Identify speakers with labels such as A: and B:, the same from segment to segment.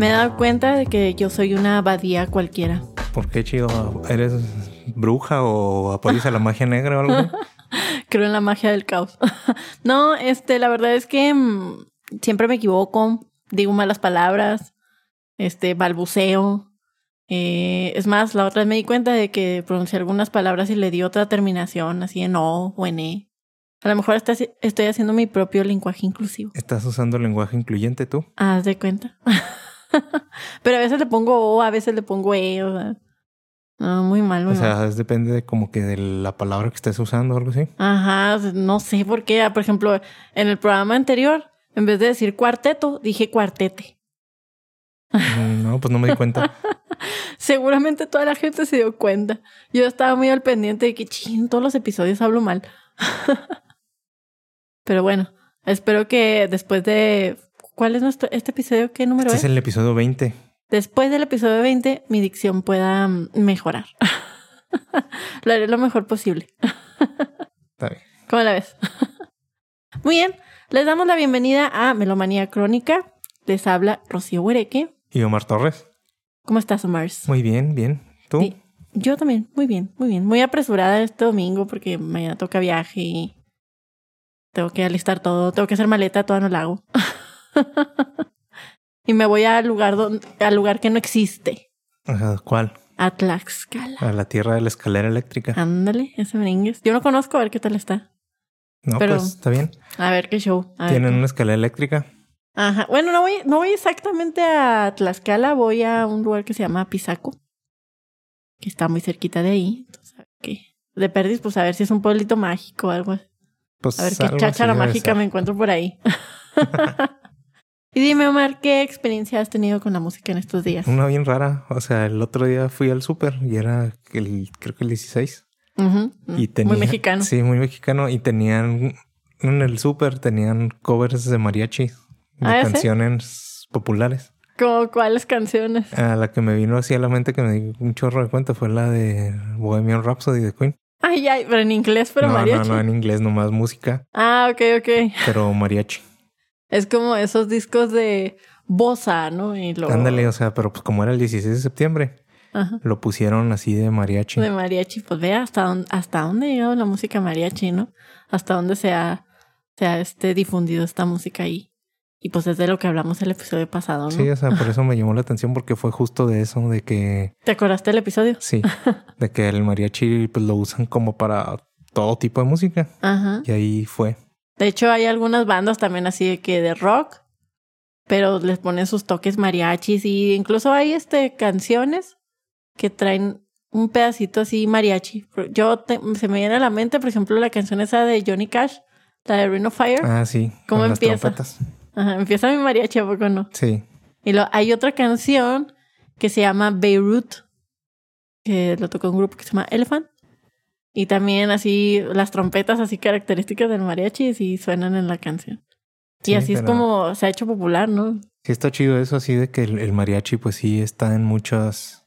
A: Me he dado cuenta de que yo soy una abadía cualquiera.
B: ¿Por qué, chido? ¿Eres bruja o apoyas a la magia negra o algo?
A: Creo en la magia del caos. no, este, la verdad es que mm, siempre me equivoco, digo malas palabras, este, balbuceo. Eh, es más, la otra vez me di cuenta de que pronuncié algunas palabras y le di otra terminación, así en O o en E. A lo mejor estoy haciendo mi propio lenguaje inclusivo.
B: ¿Estás usando el lenguaje incluyente tú?
A: Haz de cuenta. Pero a veces le pongo O, a veces le pongo E, o sea. No, muy mal, muy
B: O sea,
A: mal.
B: depende de como que de la palabra que estés usando o algo así.
A: Ajá, no sé por qué. Por ejemplo, en el programa anterior, en vez de decir cuarteto, dije cuartete.
B: Mm, No, pues no me di cuenta.
A: Seguramente toda la gente se dio cuenta. Yo estaba muy al pendiente de que, ching, todos los episodios hablo mal. Pero bueno, espero que después de... ¿Cuál es nuestro este episodio? ¿Qué número
B: Este
A: es?
B: es el episodio 20.
A: Después del episodio 20, mi dicción pueda mm, mejorar. lo haré lo mejor posible.
B: Está bien.
A: ¿Cómo la ves? Muy bien, les damos la bienvenida a Melomanía Crónica. Les habla Rocío Huereque.
B: ¿Y Omar Torres?
A: ¿Cómo estás, Omar?
B: Muy bien, bien. ¿Tú?
A: Sí, yo también, muy bien, muy bien. Muy apresurada este domingo porque mañana toca viaje y tengo que alistar todo, tengo que hacer maleta, toda no la hago. y me voy al lugar donde, al lugar que no existe,
B: Ajá, ¿Cuál?
A: a Tlaxcala.
B: A la tierra de la escalera eléctrica.
A: Ándale, ese merengues. Yo no conozco, a ver qué tal está.
B: no,
A: pero-
B: pues está bien.
A: A ver qué show. a ver
B: Tienen
A: qué-
B: una escalera eléctrica.
A: Ajá. Bueno, no voy, no voy exactamente a Tlaxcala, voy a un lugar que se llama Pisaco, que está muy cerquita de ahí. Entonces, a ver qué. De perdis, pues a ver si es un pueblito mágico o algo así.
B: Pues
A: A ver qué cháchara mágica me encuentro por ahí. y dime, Omar, ¿qué experiencia has tenido con la música en estos días?
B: Una bien rara. O sea, el otro día fui al súper y era el, creo que el 16.
A: Ujú,
B: Y tenía,
A: Muy mexicano.
B: Sí, muy mexicano. Y tenían, en el súper tenían covers de mariachi, de
A: Ah, ¿sí?
B: canciones populares.
A: ¿Cómo cuáles canciones?
B: A la que me vino así a la mente que me di un chorro de cuenta fue la de Bohemian Rhapsody de Queen.
A: Ay, ay, pero en inglés, pero
B: no,
A: mariachi.
B: no, no, en inglés nomás música,
A: Ah, ok, ok.
B: pero mariachi.
A: Es como esos discos de bossa, ¿no? Y lo...
B: Ándale, o sea, pero pues como era el 16 de septiembre,
A: Ajá.
B: lo pusieron así de mariachi.
A: De mariachi, pues vea hasta dónde, hasta dónde ha llegado la música mariachi, ¿no? Hasta dónde se ha, se ha este, difundido esta música ahí. Y pues es de lo que hablamos el episodio pasado, ¿no?
B: Sí, o sea, por eso me llamó la atención porque fue justo de eso, de que
A: ¿Te acordaste del episodio?
B: Sí, de que el mariachi pues lo usan como para todo tipo de música.
A: Ajá.
B: Y ahí fue.
A: De hecho, hay algunas bandas también así de que de rock, pero les ponen sus toques mariachis y incluso hay este canciones que traen un pedacito así mariachi. Yo te- se me viene a la mente, por ejemplo, la canción esa de Johnny Cash, la de Ring of Fire.
B: Ah, sí.
A: ¿Cómo
B: con las
A: empieza?
B: trompetas.
A: Ajá, empieza mi mariachi, ¿a poco no?
B: Sí.
A: Y lo, hay otra canción que se llama Beirut, que lo tocó un grupo que se llama Elephant. Y también así las trompetas así características del mariachi sí suenan en la canción.
B: Sí,
A: y así es como se ha hecho popular, ¿no?
B: Sí está chido eso, así de que el, el mariachi pues sí está en muchas,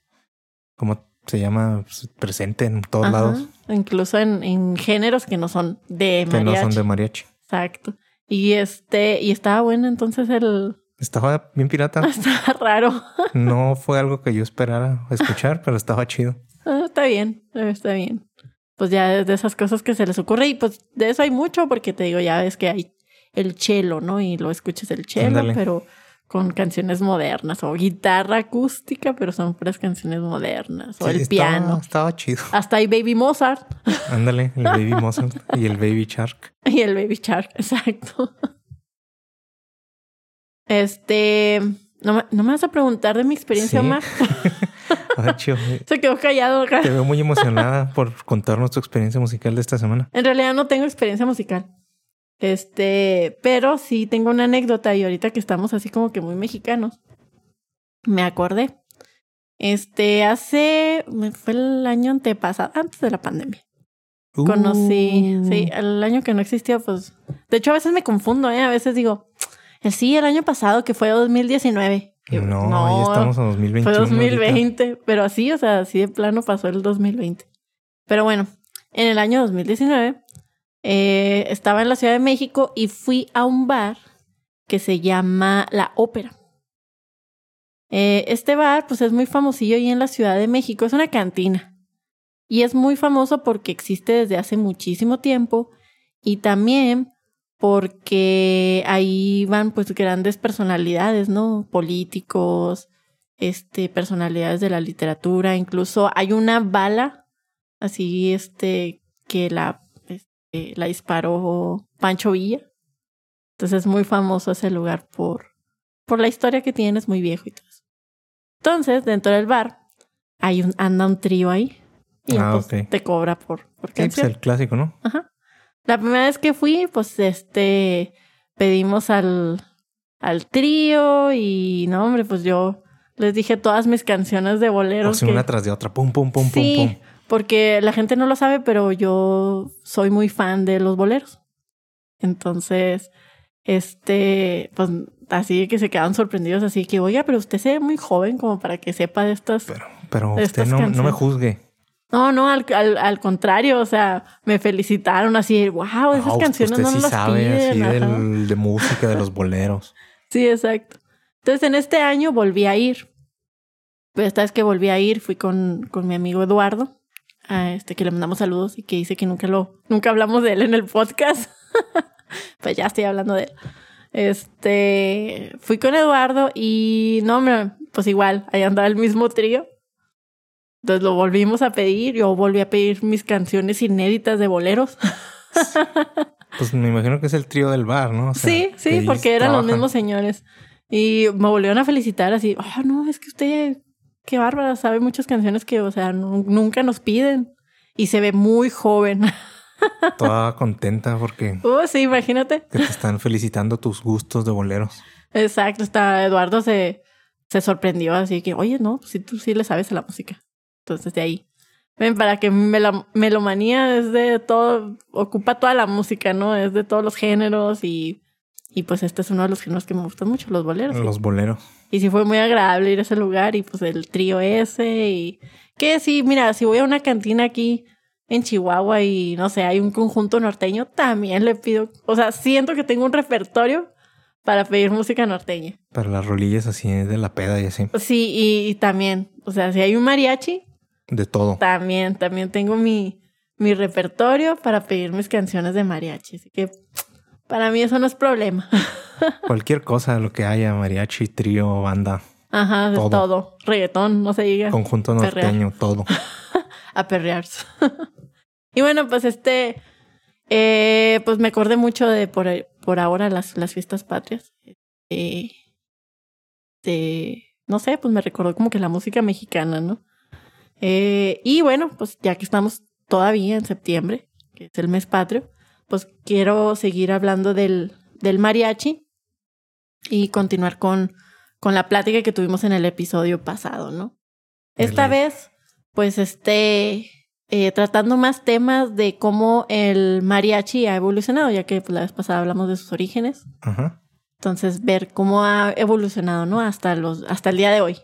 B: como se llama, Pues, presente en todos
A: Ajá.
B: lados,
A: Incluso en, en géneros que no son de
B: que no
A: mariachi.
B: son de mariachi.
A: Exacto. Y este, y estaba bueno entonces el...
B: Estaba bien pirata.
A: Estaba raro.
B: No fue algo que yo esperara escuchar, pero estaba chido.
A: Ah, está bien, está bien. Pues ya es de esas cosas que se les ocurre y pues de eso hay mucho porque te digo, ya ves que hay el chelo, ¿no? Y lo escuchas el chelo, pero con canciones modernas o guitarra acústica, pero son puras canciones modernas o
B: Sí,
A: el
B: estaba-
A: piano.
B: Estaba chido.
A: Hasta hay Baby Mozart
B: Ándale, el Baby Mozart y el Baby Shark.
A: y el Baby Shark, exacto. Este, no me, no me vas a preguntar de mi experiencia,
B: Sí.
A: Omar.
B: Chido.
A: Se quedó callado acá.
B: Te veo muy emocionada por contarnos tu experiencia musical de esta semana.
A: En realidad no tengo experiencia musical. Este, pero sí tengo una anécdota y ahorita que estamos así como que muy mexicanos, me acordé. Este, hace, fue el año antepasado, antes de la pandemia. Conocí,
B: Uh.
A: sí, el año que no existía, pues. De hecho, a veces me confundo, ¿eh? A veces digo, "Eh, sí, el año pasado que fue 2019. Y-
B: No, ya estamos en 2021.
A: fue
B: ahorita.
A: 2020, pero así, o sea, así de plano pasó el 2020. Pero bueno, en el año 2019 eh, estaba en la Ciudad de México y fui a un bar que se llama La Ópera. Eh, este bar, pues es muy famosillo ahí en la Ciudad de México, es una cantina. Y es muy famoso porque existe desde hace muchísimo tiempo y también porque ahí van pues grandes personalidades, ¿no? Políticos, este, personalidades de la literatura, incluso hay una bala así, este, que la, este, la disparó Pancho Villa. Entonces es muy famoso ese lugar por, por la historia que tiene, es muy viejo y todo eso. Entonces, dentro del bar, hay un, anda un trío ahí. Y
B: Ah,
A: pues, te cobra por, por
B: Sí, pues el clásico, ¿no?
A: Ajá. La primera vez que fui, pues este pedimos al, al trío y no, hombre, pues yo les dije todas mis canciones de boleros. que-
B: una tras de otra. Pum, pum, pum,
A: sí,
B: pum, pum.
A: porque la gente no lo sabe, pero yo soy muy fan de los boleros. Entonces, este, pues así que se quedaban sorprendidos, así que, oiga, pero usted se ve muy joven como para que sepa de estas.
B: Pero, pero
A: De
B: usted no, no me juzgue.
A: No, no, al, al, al contrario, o sea, me felicitaron así, wow, esas
B: Ah,
A: canciones
B: usted
A: no
B: sí
A: las
B: sabe así
A: piden. ajá".
B: del- de música, de los boleros.
A: Sí, exacto. Entonces, en este año volví a ir. Pero esta vez que volví a ir, fui con, con mi amigo Eduardo, a este que le mandamos saludos y que dice que nunca lo, nunca hablamos de él en el podcast. pues ya estoy hablando de él. Este, fui con Eduardo y no, pues igual, ahí andaba el mismo trío. Entonces lo volvimos a pedir, yo volví a pedir mis canciones inéditas de boleros.
B: Pues me imagino que es el trío del bar, ¿no? O sea,
A: sí, sí, porque eran los mismos señores. Y me volvieron a felicitar así, ah, no, es que usted, qué bárbara, sabe muchas canciones que, o sea, nu- nunca nos piden. Y se ve muy joven.
B: Toda contenta porque
A: oh, sí, imagínate.
B: que te están felicitando tus gustos de boleros.
A: Exacto, hasta Eduardo se, se sorprendió así que, oye, no, si tú sí le sabes a la música. Entonces de ahí. Ven, para que me la melomanía es de todo, ocupa toda la música, ¿no? Es de todos los géneros y, y pues este es uno de los géneros que me gustan mucho, los boleros.
B: Los boleros.
A: Y sí fue muy agradable ir a ese lugar y pues el trío ese y que sí, mira, si voy a una cantina aquí en Chihuahua y no sé, hay un conjunto norteño, también le pido, o sea, siento que tengo un repertorio para pedir música norteña.
B: Para las rolillas así de la peda y así.
A: Sí, y, y también, o sea, si hay un mariachi,
B: De todo.
A: también, también tengo mi, mi repertorio para pedir mis canciones de mariachi. Así que para mí eso no es problema.
B: Cualquier cosa, lo que haya, mariachi, trío, banda,
A: Ajá, de
B: Todo.
A: todo. Reggaetón, no se diga.
B: conjunto
A: Perrear.
B: norteño, todo.
A: a perrearse. y bueno, pues este, eh, pues me acordé mucho de por, por ahora las, las fiestas patrias. Eh, de, no sé, pues me recordó como que la música mexicana, ¿no? Eh, y bueno, pues ya que estamos todavía en septiembre, que es el mes patrio, pues quiero seguir hablando del, del mariachi y continuar con, con la plática que tuvimos en el episodio pasado, ¿no? Esta vez, pues este, eh, tratando más temas de cómo el mariachi ha evolucionado, ya que pues, la vez pasada hablamos de sus orígenes.
B: Ajá.
A: Entonces, ver cómo ha evolucionado, ¿no? Hasta los, hasta el día de hoy.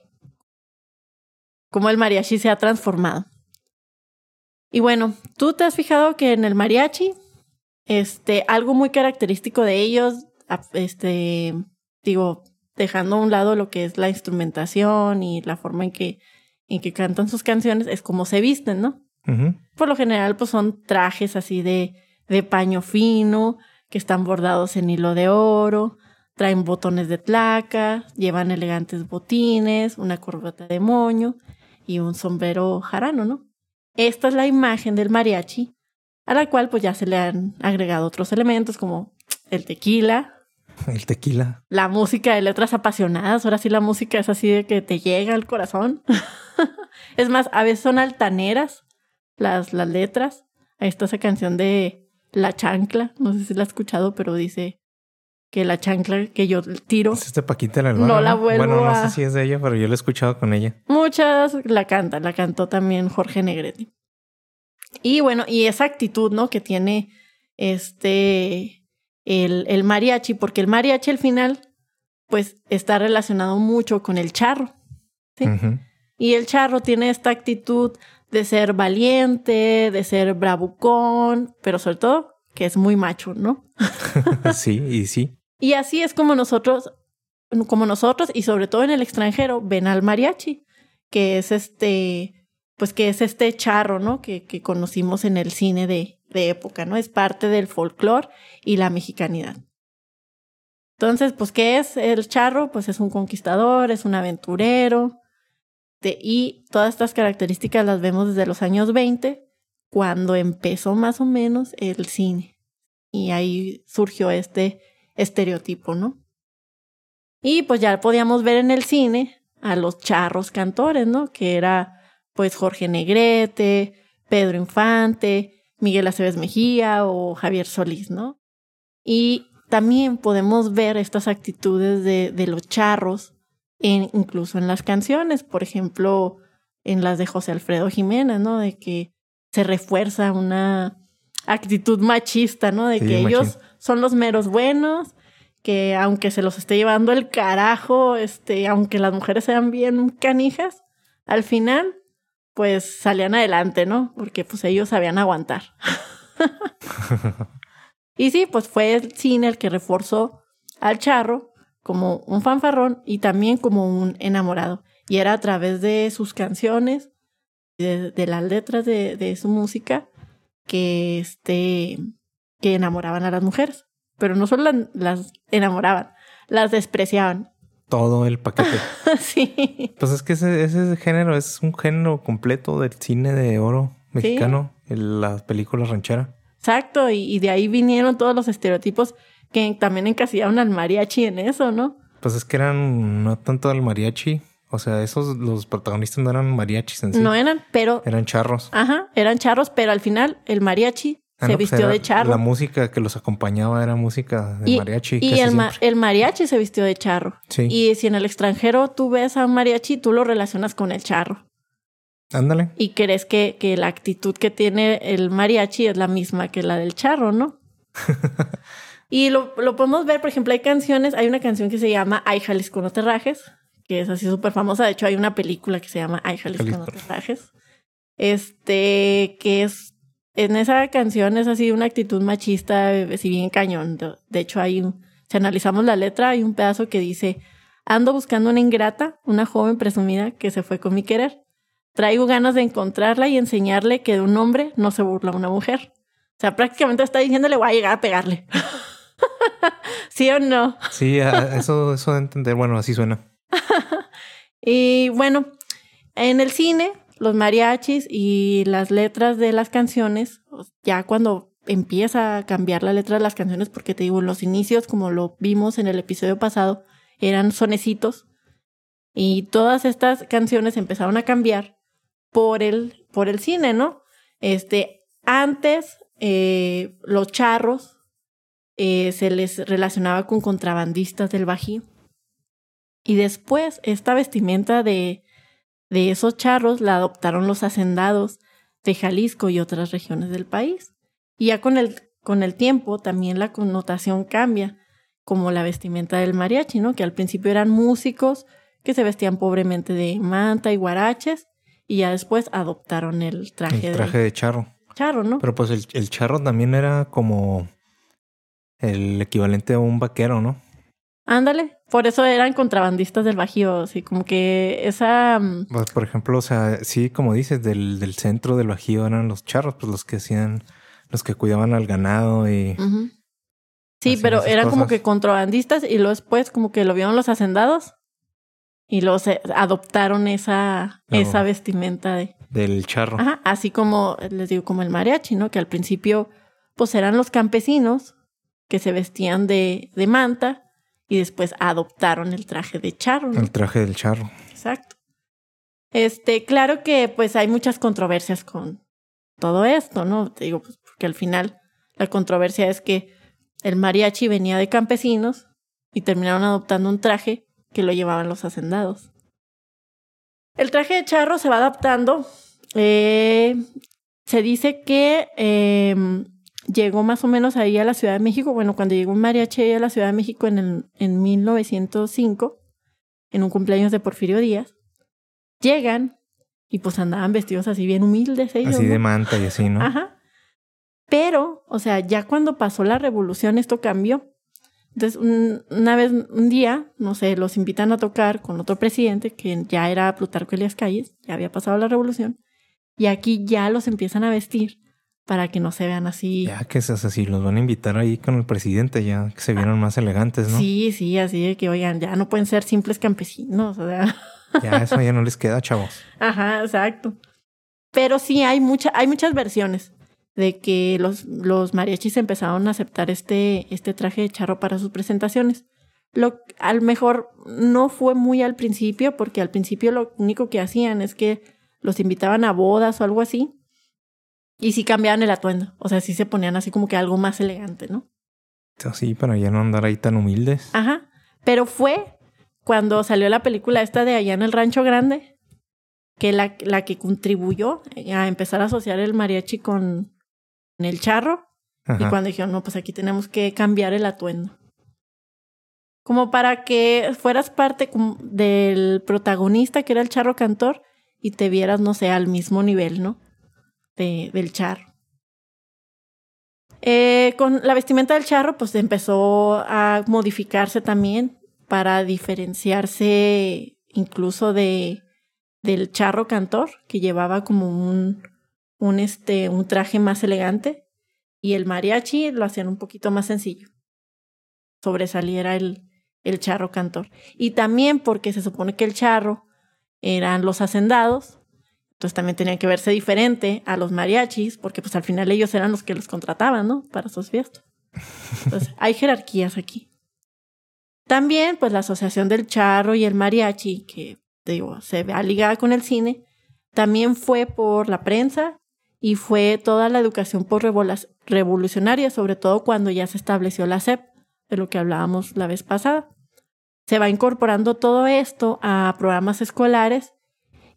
A: Cómo el mariachi se ha transformado. Y bueno, tú te has fijado que en el mariachi, este, algo muy característico de ellos, este, digo, dejando a un lado lo que es la instrumentación y la forma en que, en que cantan sus canciones, es cómo se visten, ¿no? Por lo general, pues son trajes así de, de paño fino, que están bordados en hilo de oro, traen botones de placa, llevan elegantes botines, una corbata de moño y un sombrero jarano, ¿no? Esta es la imagen del mariachi, a la cual pues ya se le han agregado otros elementos como el tequila,
B: El tequila.
A: la música de letras apasionadas, ahora sí la música es así de que te llega al corazón. es más, a veces son altaneras las, las letras. Ahí está esa canción de La Chancla, no sé si la has escuchado, pero dice que la chancla que yo tiro,
B: Es este Paquita la
A: No la vuelvo
B: Bueno, no
A: a-
B: sé si es de ella, pero yo la he escuchado con ella.
A: muchas la cantan, la cantó también Jorge Negrete. Y bueno, y esa actitud, ¿no? Que tiene este, el, el mariachi, porque el mariachi al final, pues está relacionado mucho con el charro. Sí. Y el charro tiene esta actitud de ser valiente, de ser bravucón, pero sobre todo que es muy macho, ¿no?
B: sí, y sí.
A: Y así es como nosotros como nosotros y sobre todo en el extranjero ven al mariachi, que es este, pues que es este charro, ¿no? Que, que conocimos en el cine de, de época, ¿no? Es parte del folclore y la mexicanidad. Entonces, pues, ¿qué es el charro? Pues es un conquistador, es un aventurero, y todas estas características las vemos desde los años 20, cuando empezó más o menos el cine. Y ahí surgió este estereotipo, ¿no? Y pues ya podíamos ver en el cine a los charros cantores, ¿no? Que era pues Jorge Negrete, Pedro Infante, Miguel Aceves Mejía o Javier Solís, ¿no? Y también podemos ver estas actitudes de, de los charros en, incluso en las canciones, por ejemplo, en las de José Alfredo Jiménez, ¿no? De que se refuerza una actitud machista, ¿no? De que ellos son los meros buenos, que aunque se los esté llevando el carajo, este, aunque las mujeres sean bien canijas, al final, pues salían adelante, ¿no? Porque pues ellos sabían aguantar. y sí, pues fue el cine el que reforzó al charro como un fanfarrón y también como un enamorado. Y era a través de sus canciones, de, de las letras de, de, su música, que, este, que enamoraban a las mujeres. Pero no solo las, enamoraban, las despreciaban.
B: Todo el paquete.
A: sí.
B: Pues es que ese, ese género es un género completo del cine de oro mexicano, ¿Sí? la película ranchera.
A: Exacto, y, y de ahí vinieron todos los estereotipos que también encasillaron al mariachi en eso, ¿no?
B: Pues es que eran no tanto al mariachi. O sea, esos, los protagonistas no eran mariachis en sí.
A: No eran, pero.
B: Eran charros.
A: Ajá, eran charros, pero al final el mariachi ah, se no, vistió
B: pues
A: de charro.
B: La música que los acompañaba era música de
A: y,
B: mariachi.
A: Y el, ma el, mariachi se vistió de charro.
B: Sí.
A: Y si en el extranjero tú ves a un mariachi, tú lo relacionas con el charro.
B: Ándale.
A: Y crees que, que la actitud que tiene el mariachi es la misma que la del charro, ¿no? Y lo, lo, podemos ver, por ejemplo, hay canciones, hay una canción que se llama Ay Jalisco no te rajes, que es así súper famosa, de hecho hay una película que se llama Ay Jalisco, Jalisco. no te rajes, este, que es, en esa canción es así una actitud machista, si bien cañón, de, hecho hay un, si analizamos la letra, hay un pedazo que dice, ando buscando una ingrata, una joven presumida que se fue con mi querer, traigo ganas de encontrarla y enseñarle que de un hombre no se burla una mujer. O sea, prácticamente está diciéndole, voy a llegar a pegarle. ¿Sí o no?
B: Sí, eso, eso de entender, bueno, así suena.
A: y bueno, en el cine, los mariachis y las letras de las canciones, ya cuando empieza a cambiar la letra de las canciones, porque te digo, los inicios, como lo vimos en el episodio pasado, eran sonecitos. Y todas estas canciones empezaron a cambiar por el, por el cine, ¿no? Este, antes, eh, los charros eh, se les relacionaba con contrabandistas del Bajío. Y después esta vestimenta de, de esos charros la adoptaron los hacendados de Jalisco y otras regiones del país. Y ya con el, con el tiempo también la connotación cambia, como la vestimenta del mariachi, ¿no? Que al principio eran músicos que se vestían pobremente de manta y guaraches y ya después adoptaron el traje,
B: el traje de, de charro.
A: Charro, ¿no?
B: Pero pues el, el charro también era como el equivalente a un vaquero, ¿no?
A: Ándale, por eso eran contrabandistas del Bajío, así como que esa...
B: Pues, por ejemplo, o sea, sí, como dices, del, del centro del Bajío eran los charros, pues los que hacían, los que cuidaban al ganado y...
A: Uh -huh. Sí, pero eran cosas. como que contrabandistas y luego después como que lo vieron los hacendados y luego se adoptaron esa, esa vestimenta de...
B: Del charro.
A: Ajá, así como, les digo, como el mariachi, ¿no? Que al principio, pues eran los campesinos que se vestían de, de manta y después adoptaron el traje de charro. ¿no?
B: El traje del charro.
A: Exacto. Este, claro que pues hay muchas controversias con todo esto, ¿no? Te digo, pues porque al final la controversia es que el mariachi venía de campesinos y terminaron adoptando un traje que lo llevaban los hacendados. El traje de charro se va adaptando. Eh, se dice que eh, llegó más o menos ahí a la Ciudad de México. Bueno, cuando llegó un mariachi a la Ciudad de México en, el, en 1905, en un cumpleaños de Porfirio Díaz, llegan y pues andaban vestidos así bien humildes ellos.
B: Así
A: ¿no?
B: de manta y así, ¿no?
A: Ajá. Pero, o sea, ya cuando pasó la revolución esto cambió, Entonces, un- una vez, un día, no sé, los invitan a tocar con otro presidente, que ya era Plutarco Elias Calles, ya había pasado la revolución, y aquí ya los empiezan a vestir para que no se vean así.
B: Ya que es así, los van a invitar ahí con el presidente, ya que se vieron más elegantes, ¿no?
A: Sí, sí, así de que, oigan, ya no pueden ser simples campesinos, o sea.
B: Ya eso ya no les queda, chavos.
A: Ajá, exacto. Pero sí hay mucha, hay muchas versiones de que los, los mariachis empezaron a aceptar este, este traje de charro para sus presentaciones. Lo, a lo mejor no fue muy al principio, porque al principio lo único que hacían es que los invitaban a bodas o algo así. Y sí cambiaban el atuendo. O sea, sí se ponían así como que algo más elegante, ¿no?
B: Sí, para ya no andar ahí tan humildes.
A: Ajá. Pero fue cuando salió la película esta de allá en el Rancho Grande, que la, la que contribuyó a empezar a asociar el mariachi con el charro. Y cuando dijeron, no, pues aquí tenemos que cambiar el atuendo. Como para que fueras parte del protagonista, que era el charro cantor, y te vieras, no sé, al mismo nivel, ¿no? De, del charro. Eh, con la vestimenta del charro, pues empezó a modificarse también para diferenciarse incluso de del charro cantor, que llevaba como un, un, este, un traje más elegante, y el mariachi lo hacían un poquito más sencillo. Sobresaliera el, el charro cantor. Y también porque se supone que el charro eran los hacendados, entonces también tenían que verse diferente a los mariachis, porque pues al final ellos eran los que los contrataban, ¿no? Para sus fiestas. Entonces, hay jerarquías aquí. También, pues la asociación del charro y el mariachi, que digo, se vea ligada con el cine, también fue por la prensa y fue toda la educación por revolucionaria, sobre todo cuando ya se estableció la SEP, de lo que hablábamos la vez pasada. Se va incorporando todo esto a programas escolares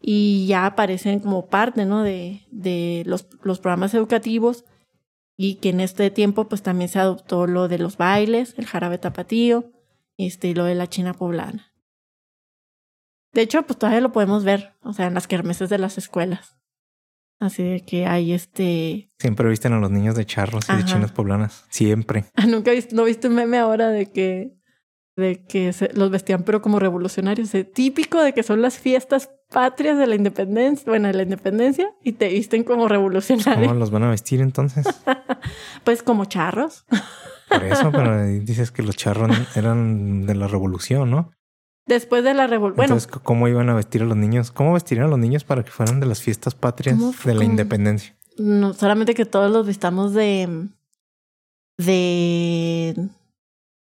A: y ya aparecen como parte ¿no? de, de los, los programas educativos y que en este tiempo pues también se adoptó lo de los bailes, el jarabe tapatío, este, y lo de la china poblana. De hecho, pues todavía lo podemos ver, o sea, en las kermeses de las escuelas. Así de que hay este...
B: Siempre visten a los niños de charros y de chinas poblanas. Siempre.
A: Nunca viste, no viste un meme ahora de que de que se, los vestían pero como revolucionarios, eh, típico de que son las fiestas patrias de la independencia, bueno, de la independencia y te visten como revolucionarios,
B: ¿Cómo los van a vestir entonces?
A: pues como charros.
B: Por eso, pero dices que los charros eran de la revolución, ¿no?
A: Después de la revolución, bueno,
B: Entonces, ¿cómo iban a vestir a los niños? ¿Cómo vestirían a los niños para que fueran de las fiestas patrias de la
A: ¿Cómo?
B: independencia?
A: no solamente que todos los vistamos de de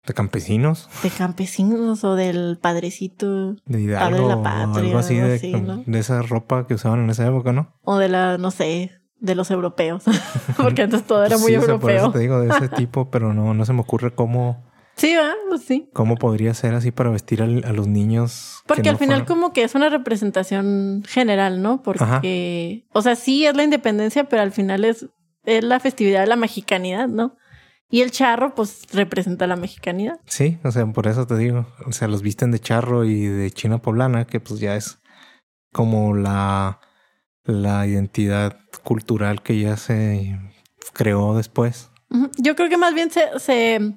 B: ¿De campesinos?
A: de campesinos o del padrecito
B: ¿De
A: Padre de la patria,
B: algo así,
A: algo
B: de,
A: así, ¿no?
B: de esa ropa que usaban en esa época, ¿no?
A: o de la, no sé, de los europeos, porque antes todo era muy
B: Sí, o sea, por eso
A: europeo.
B: te digo de ese tipo, pero no, no se me ocurre cómo,
A: Sí, ¿verdad? Pues sí.
B: cómo podría ser así para vestir al- a, los niños. que
A: Porque
B: no
A: al final como que es una representación general, ¿no? Porque, o sea, sí es la independencia, pero al final es, es la festividad de la mexicanidad, ¿no? Y el charro, pues, representa la mexicanidad.
B: Sí, o sea, por eso te digo. O sea, los visten de charro y de china poblana, que pues ya es como la, la identidad cultural que ya se creó después.
A: Yo creo que más bien se, se,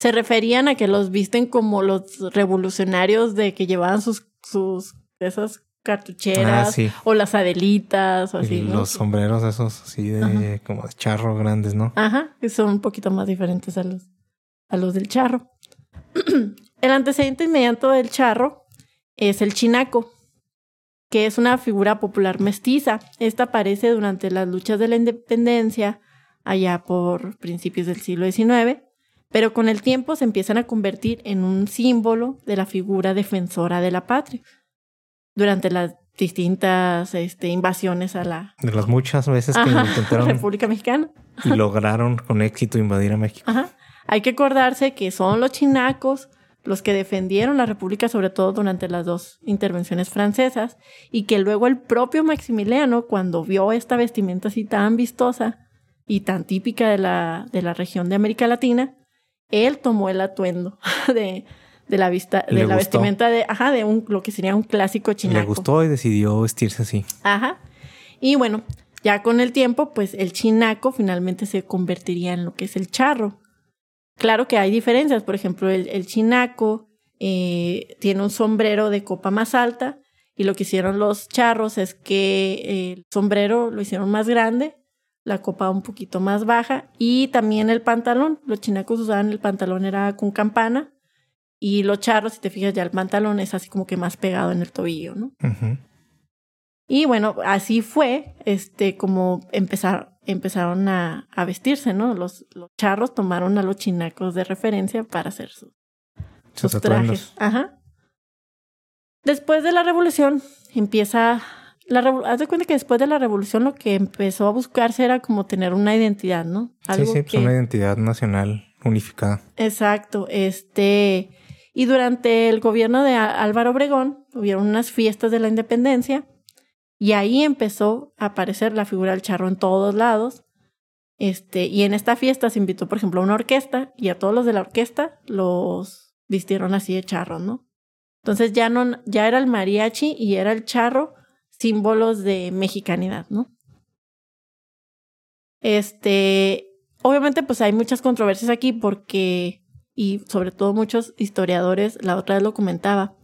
A: se referían a que los visten como los revolucionarios de que llevaban sus, sus, esas cartucheras
B: Ah, sí.
A: o las adelitas o así,
B: los sombreros esos así de como de charro grandes, ¿no?
A: Ajá, que son un poquito más diferentes a los, a los del charro. el antecedente inmediato del charro es el chinaco, que es una figura popular mestiza. Esta aparece durante las luchas de la independencia, allá por principios del siglo XIX, pero con el tiempo se empiezan a convertir en un símbolo de la figura defensora de la patria durante las distintas este, invasiones a la
B: De las muchas veces que
A: Ajá,
B: intentaron
A: República Mexicana.
B: y lograron con éxito invadir a México.
A: Ajá. Hay que acordarse que son los chinacos los que defendieron la República, sobre todo durante las dos intervenciones francesas, y que luego el propio Maximiliano, cuando vio esta vestimenta así tan vistosa y tan típica de la, de la región de América Latina, él tomó el atuendo de, de la vista,
B: Le
A: de la
B: gustó.
A: vestimenta de, ajá, de un, lo que sería un clásico chinaco.
B: Le gustó y decidió vestirse así.
A: Ajá. Y bueno, ya con el tiempo, pues el chinaco finalmente se convertiría en lo que es el charro. claro que hay diferencias. Por ejemplo, el, el chinaco eh, tiene un sombrero de copa más alta y lo que hicieron los charros es que el sombrero lo hicieron más grande, la copa un poquito más baja y también el pantalón. Los chinacos usaban el pantalón era con campana y los charros, si te fijas ya el pantalón es así como que más pegado en el tobillo, ¿no? Y bueno, así fue, este, como empezar, empezaron a, a vestirse, ¿no? Los, los, charros tomaron a los chinacos de referencia para hacer sus, sus trajes. Ajá. Después de la revolución empieza la haz de cuenta que después de la revolución lo que empezó a buscarse era como tener una identidad, ¿no?
B: Algo sí, sí, pues una identidad nacional unificada.
A: Exacto, este y durante el gobierno de Álvaro Obregón hubieron unas fiestas de la independencia y ahí empezó a aparecer la figura del charro en todos lados. Este, y en esta fiesta se invitó, por ejemplo, a una orquesta y a todos los de la orquesta los vistieron así de charro, ¿no? Entonces ya no, ya era el mariachi y era el charro símbolos de mexicanidad, ¿no? Este, obviamente pues hay muchas controversias aquí porque, y sobre todo muchos historiadores, la otra vez lo comentaba,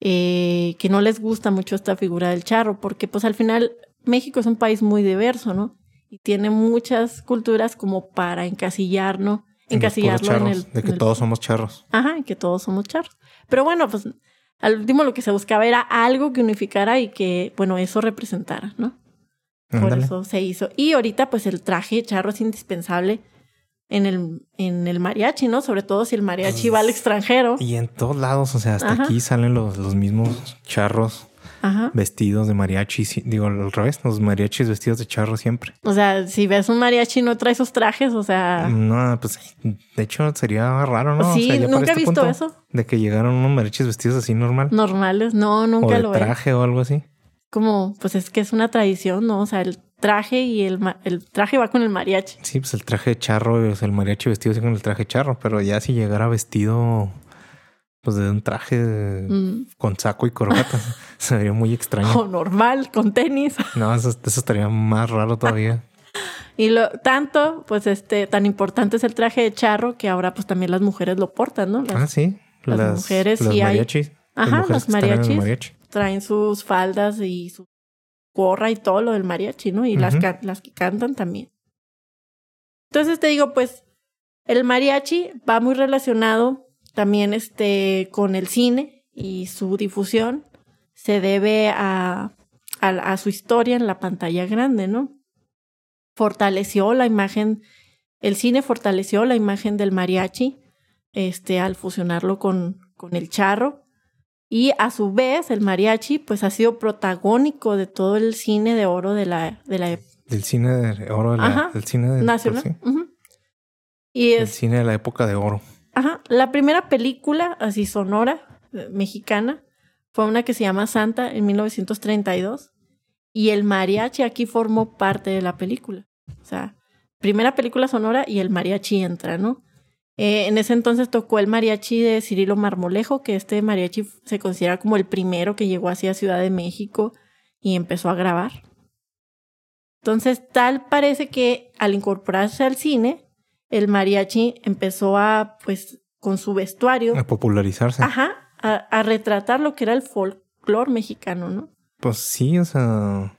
A: eh, que no les gusta mucho esta figura del charro, porque pues al final México es un país muy diverso, ¿no? Y tiene muchas culturas como para encasillarnos, encasillarlo en el...
B: De que todos somos charros.
A: Ajá, que todos somos charros. Pero bueno, pues al último lo que se buscaba era algo que unificara y que, bueno, eso representara, ¿no? Por eso se hizo. Y ahorita, pues el traje charro es indispensable en el, en el mariachi, ¿no? Sobre todo si el mariachi va al pues, extranjero.
B: Y en todos lados, o sea, hasta aquí salen los, los mismos charros vestidos de mariachi. Digo, al revés, los mariachis vestidos de charro siempre.
A: O sea, si ves un mariachi no trae esos trajes, o sea...
B: No, pues de hecho sería raro, ¿no?
A: Sí, nunca he
B: este
A: visto eso.
B: De que llegaron unos mariachis vestidos así normal.
A: Normales, no, nunca
B: o de
A: lo
B: traje o algo así.
A: Como, pues es que es una tradición, ¿no? O sea, el traje y el, el traje va con el mariachi.
B: Sí, pues el traje de charro, o sea, el mariachi vestido así con el traje de charro, pero ya si llegara vestido pues de un traje mm. con saco y corbata. Se vería muy extraño.
A: O normal, con tenis.
B: No, eso, estaría más raro todavía.
A: y lo tanto, pues este, tan importante es el traje de charro que ahora pues también las mujeres lo portan, ¿no?
B: ah, sí.
A: Las, mujeres
B: y mariachis.
A: Ajá, los mariachis traen sus faldas y su gorra y todo lo del mariachi, ¿no? Y las, las que cantan también. Entonces te digo, pues el mariachi va muy relacionado también este, con el cine y su difusión se debe a, a, su historia en la pantalla grande, ¿no? Fortaleció la imagen, el cine fortaleció la imagen del mariachi, este, al fusionarlo con, con el charro. Y a su vez, el mariachi, pues ha sido protagónico de todo el cine de oro de la, de la
B: Del cine de oro de la, del cine de,
A: nacional. Y es,
B: el cine de la época de oro.
A: Ajá. La primera película así sonora eh, mexicana fue una que se llama Santa en 1932 y el mariachi aquí formó parte de la película. O sea, primera película sonora y el mariachi entra, ¿no? Eh, en ese entonces tocó el mariachi de Cirilo Marmolejo, que este mariachi se considera como el primero que llegó hacia Ciudad de México y empezó a grabar. Entonces, tal parece que al incorporarse al cine, el mariachi empezó a, pues, con su vestuario.
B: A popularizarse.
A: Ajá, a, retratar lo que era el folclore mexicano, ¿no?
B: Pues sí, o sea,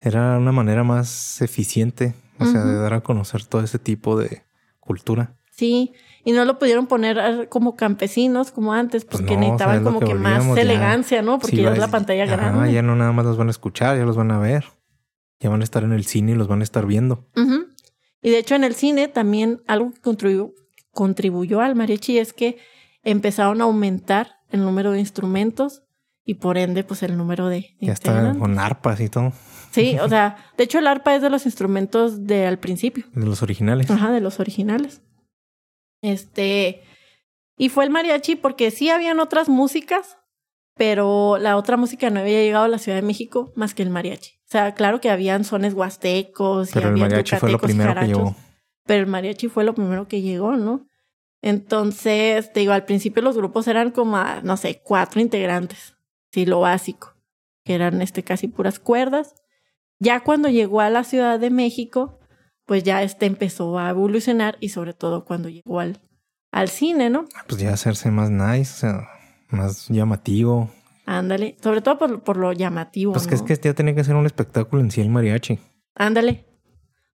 B: era una manera más eficiente, o sea, de dar a conocer todo ese tipo de cultura.
A: Sí, y no lo pudieron poner como campesinos como antes, porque pues necesitaban como que, más elegancia, ¿no? Porque ya es la pantalla grande.
B: Ya no nada más los van a escuchar, ya los van a ver. Ya van a estar en el cine y los van a estar viendo.
A: Y de hecho en el cine también algo que contribuyó, contribuyó al mariachi es que empezaron a aumentar el número de instrumentos y por ende pues el número de...
B: Ya está con arpas y todo.
A: Sí, o sea, de hecho el arpa es de los instrumentos de al principio.
B: De los originales.
A: Ajá, de los originales. Este... Y fue el mariachi porque sí habían otras músicas, pero la otra música no había llegado a la Ciudad de México más que el mariachi. O sea, claro que habían sones huastecos
B: pero y el mariachi fue lo primero que llegó.
A: Pero el mariachi fue lo primero que llegó, ¿no? Entonces, te digo, al principio los grupos eran como, no sé, cuatro integrantes, sí, lo básico, que eran este casi puras cuerdas. Ya cuando llegó a la Ciudad de México, pues ya este empezó a evolucionar y sobre todo cuando llegó al, al cine, ¿no?
B: Pues ya hacerse más nice, o sea, más llamativo.
A: Ándale, sobre todo por, por lo llamativo.
B: Pues
A: ¿no?
B: que es que ya tiene que ser un espectáculo en sí el mariachi.
A: Ándale.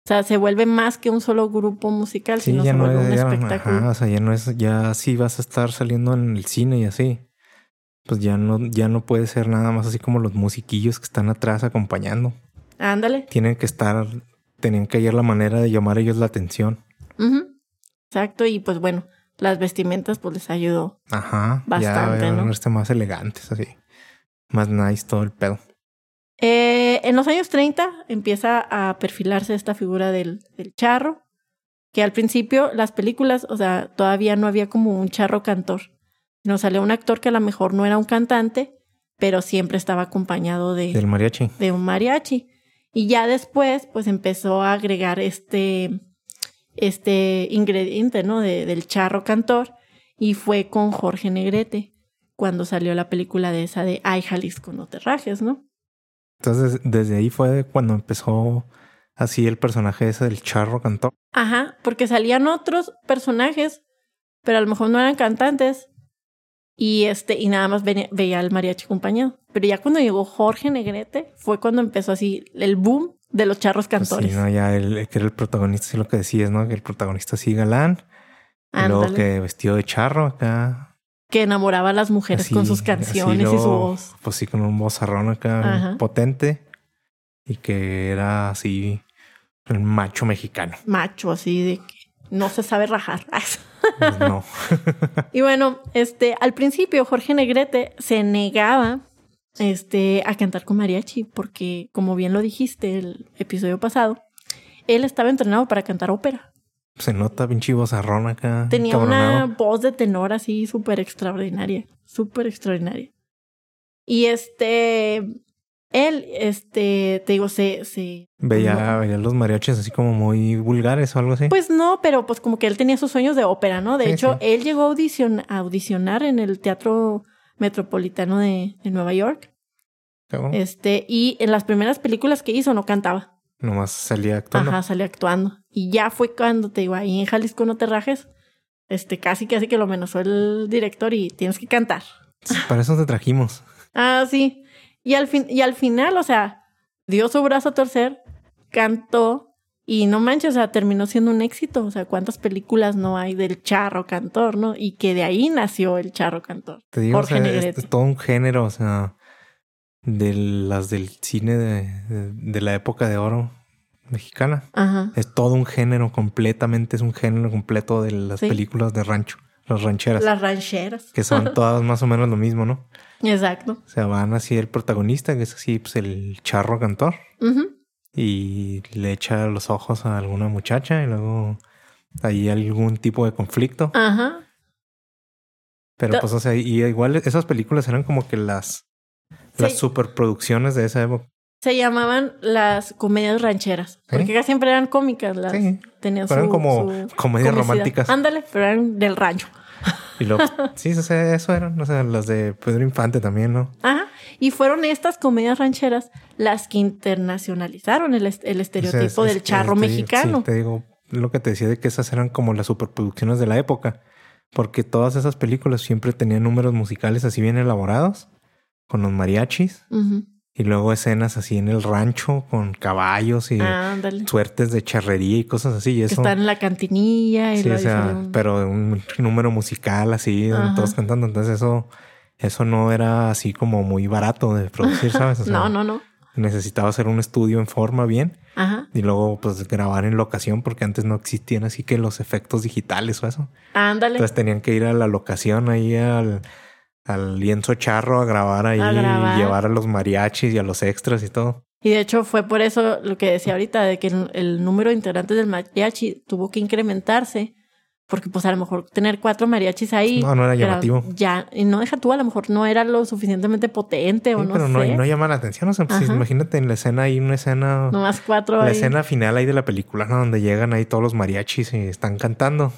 A: O sea, se vuelve más que un solo grupo musical,
B: Sí,
A: sino
B: ya
A: se
B: no
A: vuelve
B: es,
A: un
B: ya,
A: espectáculo.
B: ajá, o sea, ya no es, ya sí vas a estar saliendo en el cine y así. Pues ya no, ya no puede ser nada más así como los musiquillos que están atrás acompañando.
A: Ándale.
B: Tienen que estar, tenían que hallar la manera de llamar ellos la atención.
A: Exacto, y pues bueno, las vestimentas pues les ayudó.
B: Ajá.
A: Bastante,
B: ya
A: ¿no?
B: verse más elegantes, así. Más nice todo el pedo.
A: Eh, en los años 30 empieza a perfilarse esta figura del, del charro, que al principio las películas, o sea, todavía no había como un charro cantor. Nos salió un actor que a lo mejor no era un cantante, pero siempre estaba acompañado de,
B: Del mariachi.
A: de un mariachi. Y ya después, pues empezó a agregar este, este ingrediente, ¿no? De- del charro cantor. Y fue con Jorge Negrete, cuando salió la película de esa de Ay, Jalisco, no te rajes, ¿no?
B: Entonces, desde ahí fue cuando empezó así el personaje ese del charro cantor.
A: Ajá, porque salían otros personajes, pero a lo mejor no eran cantantes. Y este, y nada más venía- veía al mariachi acompañado. Pero ya cuando llegó Jorge Negrete, fue cuando empezó así el boom de los charros
B: Pues
A: cantores.
B: sí, ¿no? Ya el que era el protagonista, sí lo que decías, ¿no? Que el protagonista sí galán. Y luego que vestido de charro acá.
A: que enamoraba a las mujeres
B: así-
A: con sus canciones y su voz.
B: Pues sí, con un vozarrón acá potente. Y que era así el macho mexicano.
A: Macho, así de que no se sabe rajar.
B: Pues no.
A: y bueno, este, al principio Jorge Negrete se negaba este, a cantar con mariachi, porque como bien lo dijiste el episodio pasado, él estaba entrenado para cantar ópera.
B: Se nota pinche vozarrón acá.
A: Tenía
B: cabronado.
A: una voz de tenor así súper extraordinaria, súper extraordinaria. Y este, él, este, te digo, se, se...
B: Veía, veía los mariachis así como muy vulgares o algo así.
A: Pues no, pero pues como que él tenía sus sueños de ópera, ¿no? De
B: Sí,
A: hecho,
B: sí.
A: él llegó a, audicion- a audicionar en el Teatro Metropolitano de, de Nueva York.
B: Cabrón.
A: Este, y en las primeras películas que hizo no cantaba.
B: Nomás salía actuando.
A: Ajá, salía actuando. Y ya fue cuando te digo, ahí en Jalisco no te rajes. Este, casi casi que lo amenazó el director y tienes que cantar.
B: Para eso te trajimos.
A: Ah, sí. Y al fin, y al final, o sea, dio su brazo a torcer, cantó y no manches, o sea, terminó siendo un éxito. O sea, cuántas películas no hay del charro cantor, ¿no? Y que de ahí nació el charro cantor.
B: Te digo, o
A: Jorge
B: sea, es, todo un género, o sea, de las del cine de, de- de la época de oro mexicana.
A: Ajá.
B: Es todo un género completamente, es un género completo de las
A: Sí.
B: películas de rancho, las rancheras,
A: Las rancheras.
B: que son todas más o menos lo mismo, ¿no?
A: Exacto.
B: O sea, van así el protagonista, que es así, pues el charro cantor, y le echa los ojos a alguna muchacha y luego hay algún tipo de conflicto.
A: Ajá.
B: Pero pues, o sea, y igual esas películas eran como que las, las
A: Sí.
B: superproducciones de esa época.
A: Se llamaban las comedias rancheras. Porque casi siempre eran cómicas. Las,
B: Sí.
A: Tenían
B: Pero
A: su,
B: eran como
A: su
B: comedias
A: comicidad.
B: románticas.
A: Ándale, pero eran del rancho.
B: Y luego, sí, o sea, eso eran, o sea, las de Pedro Infante también, ¿no?
A: Ajá. Y fueron estas comedias rancheras las que internacionalizaron el, est- el
B: O sea,
A: estereotipo
B: es-
A: del
B: es-
A: charro
B: te-
A: mexicano.
B: Sí, te digo lo que te decía de que esas eran como las superproducciones de la época. Porque todas esas películas siempre tenían números musicales así bien elaborados, con los mariachis,
A: Ujú.
B: Y luego escenas así en el rancho con caballos y
A: Ándale.
B: suertes de charrería y cosas así. Y
A: Que
B: eso,
A: están en la cantinilla y
B: sí, o sea,
A: un-
B: pero un número musical así,
A: Ajá.
B: todos cantando. Entonces eso, eso no era así como muy barato de producir, ¿sabes? O sea,
A: no, no, no.
B: necesitaba hacer un estudio en forma bien
A: Ajá.
B: y luego pues grabar en locación porque antes no existían así que los efectos digitales o eso.
A: Ándale.
B: Entonces tenían que ir a la locación ahí al, al lienzo charro a grabar ahí
A: A grabar.
B: y llevar a los mariachis y a los extras y todo.
A: Y de hecho fue por eso lo que decía ahorita, de que el, el número de integrantes del mariachi tuvo que incrementarse, porque pues a lo mejor tener cuatro mariachis ahí...
B: No, no era llamativo.
A: ya, y no deja tú, a lo mejor no era lo suficientemente potente o no
B: pero no,
A: sé.
B: no llama la atención. O sea, pues, imagínate en la escena ahí una escena...
A: Nomás cuatro
B: la
A: ahí.
B: escena final ahí de la película, ¿no? Donde llegan ahí todos los mariachis y están cantando.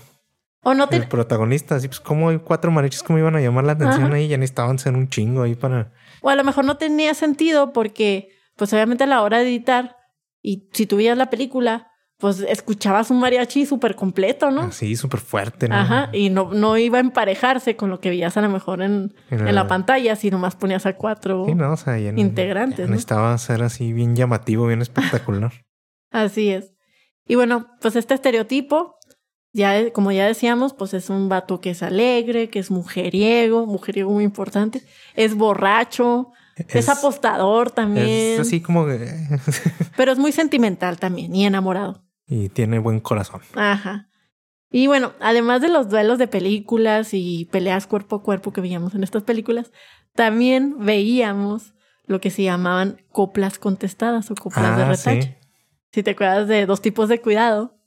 A: O no te...
B: El protagonista, así pues como hay cuatro mariachis, ¿cómo iban a llamar la atención
A: Ajá.
B: ahí? Ya necesitaban ser un chingo ahí para...
A: O a lo mejor no tenía sentido porque, pues obviamente a la hora de editar, y si tú veías la película, pues escuchabas un mariachi súper completo, ¿no?
B: Sí, súper fuerte, ¿no?
A: Ajá, y no, no iba a emparejarse con lo que veías a lo mejor en,
B: En
A: en la pantalla, si nomás ponías a cuatro.
B: Sí, no, o sea, ya
A: Integrantes, ¿no?
B: Necesitaba ser así bien llamativo, bien espectacular.
A: Así es. Y bueno, pues este estereotipo, ya como ya decíamos, pues es un vato que es alegre, que es mujeriego, mujeriego muy importante, es borracho, es, apostador también,
B: Es así como que...
A: pero es muy sentimental también y enamorado.
B: y tiene buen corazón.
A: Ajá. Y bueno, además de los duelos de películas y peleas cuerpo a cuerpo que veíamos en estas películas, también veíamos lo que se llamaban coplas contestadas o coplas de
B: Ah,
A: retache.
B: sí.
A: Si te acuerdas de dos tipos de cuidado.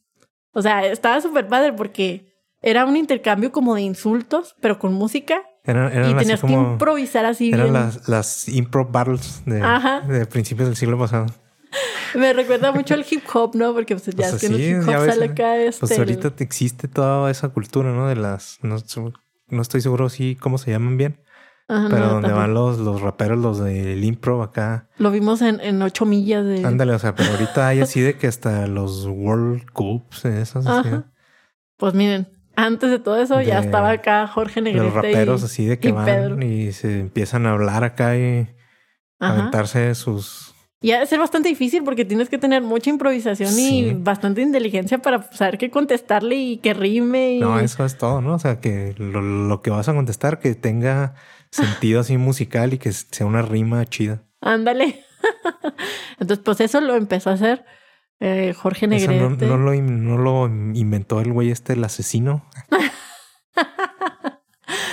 A: O sea, estaba súper padre porque era un intercambio como de insultos, pero con música.
B: Eran, eran
A: y tenías que improvisar así
B: Eran
A: bien.
B: las, las improv battles de, principios del siglo pasado.
A: Me recuerda mucho al hip hop, ¿no? Porque pues, ya
B: Pues
A: es que el hip hop
B: ves,
A: sale
B: ¿no?
A: acá este...
B: Pues ahorita te existe toda esa cultura, ¿no? De las... No, no estoy seguro si cómo se llaman bien,
A: Ajá,
B: pero
A: no,
B: donde
A: también.
B: van los, los raperos, los del improv acá.
A: Lo vimos en, en ocho millas de...
B: Ándale, o sea, pero ahorita hay así de que hasta los World Cups, esas así.
A: Ajá. Pues miren, antes de todo eso ya estaba acá Jorge Negrete.
B: Los raperos
A: y-
B: así de que
A: y
B: van
A: Pedro.
B: y se empiezan a hablar acá y
A: Ajá.
B: aventarse sus...
A: Y ha de ser bastante difícil porque tienes que tener mucha improvisación
B: Sí.
A: y bastante inteligencia para saber qué contestarle y que rime. Y...
B: No, eso es todo, ¿no? O sea, que lo, lo que vas a contestar que tenga sentido así musical y que sea una rima chida.
A: Ándale. Entonces, pues eso lo empezó a hacer eh, Jorge
B: Eso no,
A: Negrete.
B: no lo, in- no lo inventó el güey este, el asesino.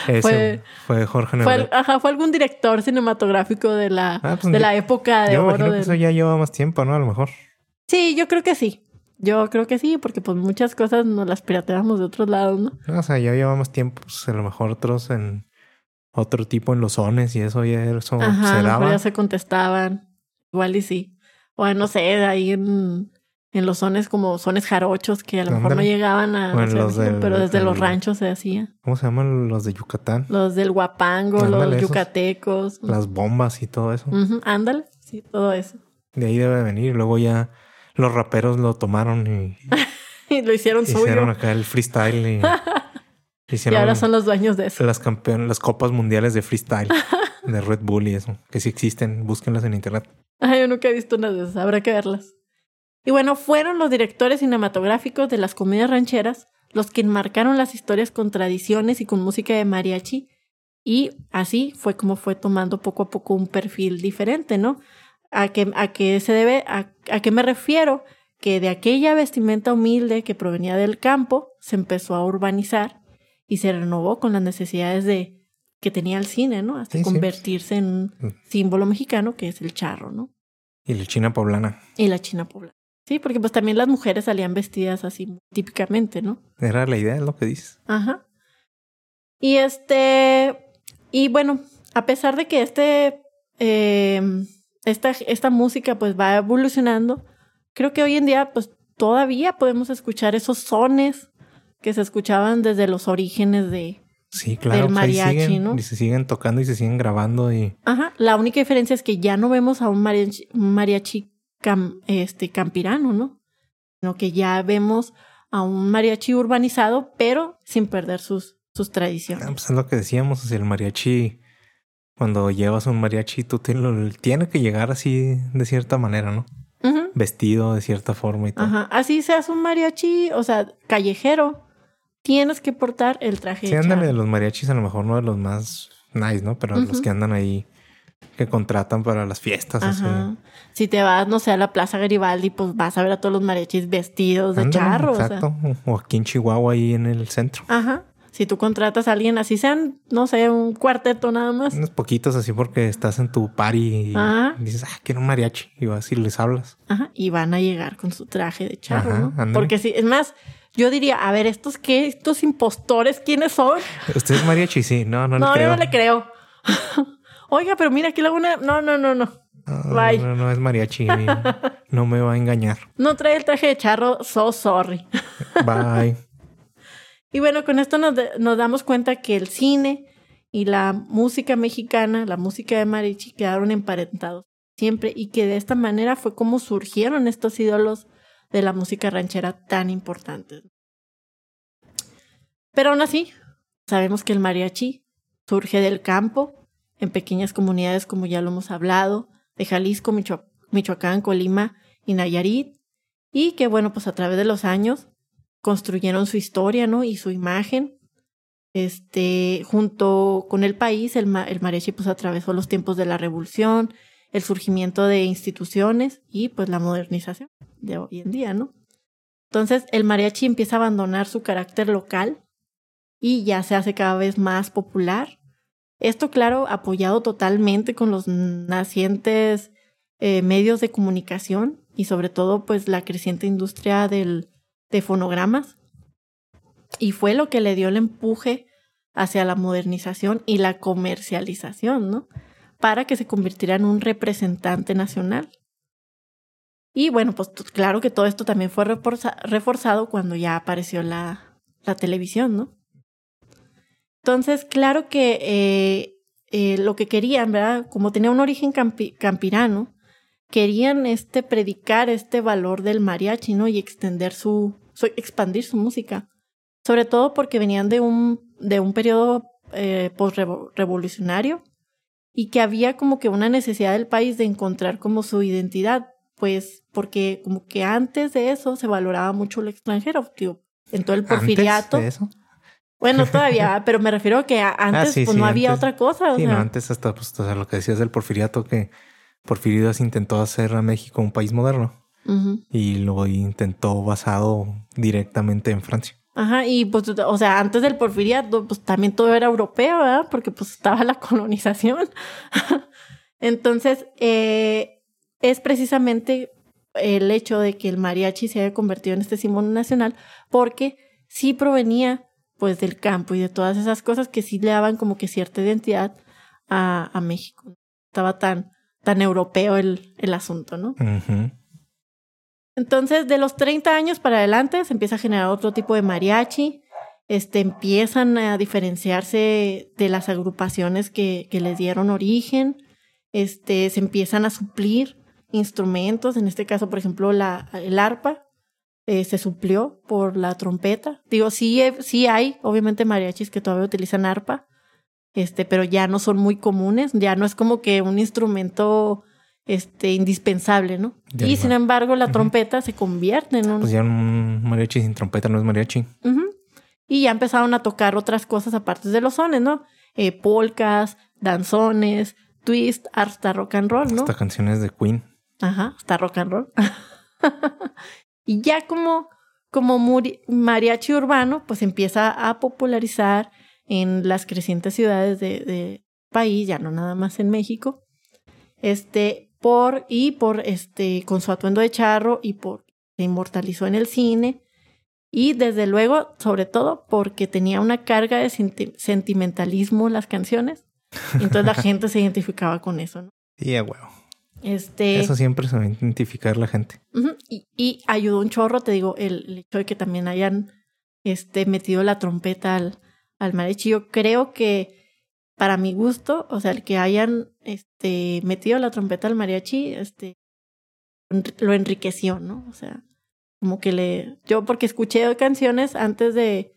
B: Ese
A: Fue-
B: fue, Jorge
A: fue,
B: Negrete.
A: ajá, fue algún director cinematográfico de la,
B: Ah, pues,
A: de
B: yo-
A: la época de
B: Yo
A: oro.
B: imagino que eso ya lleva más tiempo, ¿no? A lo mejor.
A: Sí, yo creo que sí. Yo creo que sí, porque pues muchas cosas nos las pirateamos de otros lados, ¿no?
B: O sea, ya lleva más tiempo, pues a lo mejor otros en otro tipo en los sones y eso ya eso
A: Ajá,
B: se daba.
A: ya se contestaban. Igual y sí. O no sé, ahí en, en los sones como sones jarochos que a lo mejor no llegaban a
B: O en
A: Ciudad de
B: los
A: México,
B: del-
A: pero desde los
B: del-
A: ranchos se hacía.
B: ¿Cómo se llaman los de Yucatán?
A: Los del Huapango,
B: Ándale,
A: los
B: esos.
A: yucatecos.
B: Las bombas y todo eso.
A: Ujú, ándale, sí, todo eso.
B: De ahí debe venir. Luego ya los raperos lo tomaron y
A: Y lo hicieron suyo.
B: hicieron acá el freestyle y
A: Y ahora son los dueños de eso.
B: las campeones, las copas mundiales de freestyle de Red Bull y eso, que sí existen, búsquenlas en internet.
A: Ay, yo nunca he visto una de esas, habrá que verlas. Y bueno, fueron los directores cinematográficos de las comedias rancheras los que enmarcaron las historias con tradiciones y con música de mariachi. Y así fue como fue tomando poco a poco un perfil diferente, ¿no? ¿A qué, a qué se debe? A, ¿A qué me refiero? Que de aquella vestimenta humilde que provenía del campo se empezó a urbanizar y se renovó con las necesidades de que tenía el cine, ¿no? Hasta
B: Sí, sí.
A: convertirse en un
B: Mm.
A: símbolo mexicano que es el charro, ¿no?
B: Y la China poblana.
A: Y la China poblana. Sí, porque pues también las mujeres salían vestidas así típicamente, ¿no?
B: Era la idea, es lo que dices.
A: Ajá. Y este, y bueno, a pesar de que este, eh, esta, esta música pues va evolucionando, creo que hoy en día pues todavía podemos escuchar esos sones que se escuchaban desde los orígenes de...
B: Sí, claro.
A: Del
B: pues
A: mariachi,
B: siguen,
A: ¿no?
B: Y se siguen tocando y se siguen grabando y
A: Ajá, la única diferencia es que ya no vemos a un mariachi, un mariachi cam- este, campirano, ¿no? Sino que ya vemos a un mariachi urbanizado, pero sin perder sus, sus
B: Ah,
A: tradiciones.
B: pues es lo que decíamos, o sea, el mariachi, cuando llevas un mariachi, tú te lo, tiene que llegar así de cierta manera, ¿no?
A: Ujú,
B: Vestido de cierta forma y todo.
A: Ajá, así seas un mariachi, o sea, callejero, tienes que portar el traje
B: Sí, ándale, de los mariachis a lo mejor no de los más nice, ¿no? Pero los que andan ahí, que contratan para las fiestas, así.
A: Si te vas, no sé, a la Plaza Garibaldi, pues vas a ver a todos los mariachis vestidos de
B: Ándale,
A: charro. o sea.
B: Exacto. O aquí en Chihuahua, ahí en el centro.
A: Ajá. Si tú contratas a alguien, así sean, no sé, un cuarteto nada más.
B: Unos poquitos así porque estás en tu party y
A: Ajá.
B: dices, ah, quiero un mariachi. Y vas y les hablas.
A: Ajá, y van a llegar con su traje de charro,
B: Ajá,
A: ¿no? Porque sí, es más, yo diría, a ver, ¿estos qué? ¿Estos impostores quiénes son?
B: ¿Usted es mariachi? Sí, no, no,
A: No,
B: creo.
A: yo no le creo. Oiga, pero mira, aquí la una... No, no, no, no.
B: No,
A: Bye.
B: no, no es mariachi. no me va a engañar.
A: No trae el traje de charro, so sorry.
B: Bye.
A: Y bueno, con esto nos, nos damos cuenta que el cine y la música mexicana, la música de mariachi, quedaron emparentados siempre y que de esta manera fue como surgieron estos ídolos de la música ranchera tan importantes. Pero aún así, sabemos que el mariachi surge del campo, en pequeñas comunidades como ya lo hemos hablado, de Jalisco, Michoacán, Colima y Nayarit, y que bueno, pues a través de los años construyeron su historia, ¿no? Y su imagen. Este, junto con el país, el, mariachi pues atravesó los tiempos de la revolución, el surgimiento de instituciones y pues la modernización de hoy en día, ¿no? Entonces el mariachi empieza a abandonar su carácter local y ya se hace cada vez más popular. Esto, claro, apoyado totalmente con los nacientes eh, medios de comunicación y sobre todo pues la creciente industria del, de fonogramas. Y fue lo que le dio el empuje hacia la modernización y la comercialización, ¿no? Para que se convirtiera en un representante nacional. Y bueno, pues claro que todo esto también fue reforzado cuando ya apareció la, la televisión, ¿no? Entonces, claro que eh, eh, lo que querían, ¿verdad? Como tenía un origen campirano, querían este predicar este valor del mariachi, ¿no? Y extender su, expandir su música. Sobre todo porque venían de un, de un periodo eh, post-revolucionario y que había como que una necesidad del país de encontrar como su identidad, pues porque como que antes de eso se valoraba mucho lo extranjero, tío. En todo el porfiriato. ¿Antes de eso? Bueno, todavía, pero me refiero a que ah, antes pues no había otra cosa.
B: sí, no, antes hasta pues, o sea, lo que decías del porfiriato, que Porfiridas intentó hacer a México un país moderno y lo intentó basado directamente en Francia.
A: Ajá, y pues, o sea, antes del porfiriato, pues también todo era europeo, ¿verdad? Porque pues estaba la colonización. Entonces, eh, es precisamente el hecho de que el mariachi se haya convertido en este símbolo nacional, porque sí provenía pues del campo y de todas esas cosas que sí le daban como que cierta identidad a, a México. Estaba tan, tan europeo el, el asunto, ¿no? Entonces, de los 30 años para adelante se empieza a generar otro tipo de mariachi, este, empiezan a diferenciarse de las agrupaciones que, les dieron origen, este, se empiezan a suplir instrumentos, en este caso, por ejemplo, la, el arpa, eh, se suplió por la trompeta. Digo, sí, sí hay, obviamente, mariachis que todavía utilizan arpa, este, pero ya no son muy comunes, ya no es como que un instrumento este, indispensable, ¿no? y sin embargo, la trompeta se convierte en un...
B: Pues ya un mariachi sin trompeta no es mariachi.
A: Y ya empezaron a tocar otras cosas aparte de los sones, ¿no? Eh, polcas, danzones, twist, hasta rock and roll, ¿no?
B: Hasta canciones de Queen.
A: Ajá, hasta rock and roll. Y ya como, como mariachi urbano, pues empieza a popularizar en las crecientes ciudades de, de país, ya no nada más en México. Este, por, y por este, con su atuendo de charro y por, se inmortalizó en el cine. Y desde luego, sobre todo, porque tenía una carga de sentimentalismo las canciones. entonces la gente se identificaba con eso, ¿no?
B: Sí, a huevo. Este, Eso siempre se va a identificar la gente.
A: y, ayudó un chorro, te digo, el, hecho de que también hayan este, metido la trompeta al, al mariachi. Yo creo que para mi gusto, o sea, el que hayan este, metido la trompeta al mariachi, este, lo enriqueció, ¿no? O sea, como que le... Yo porque escuché canciones antes de,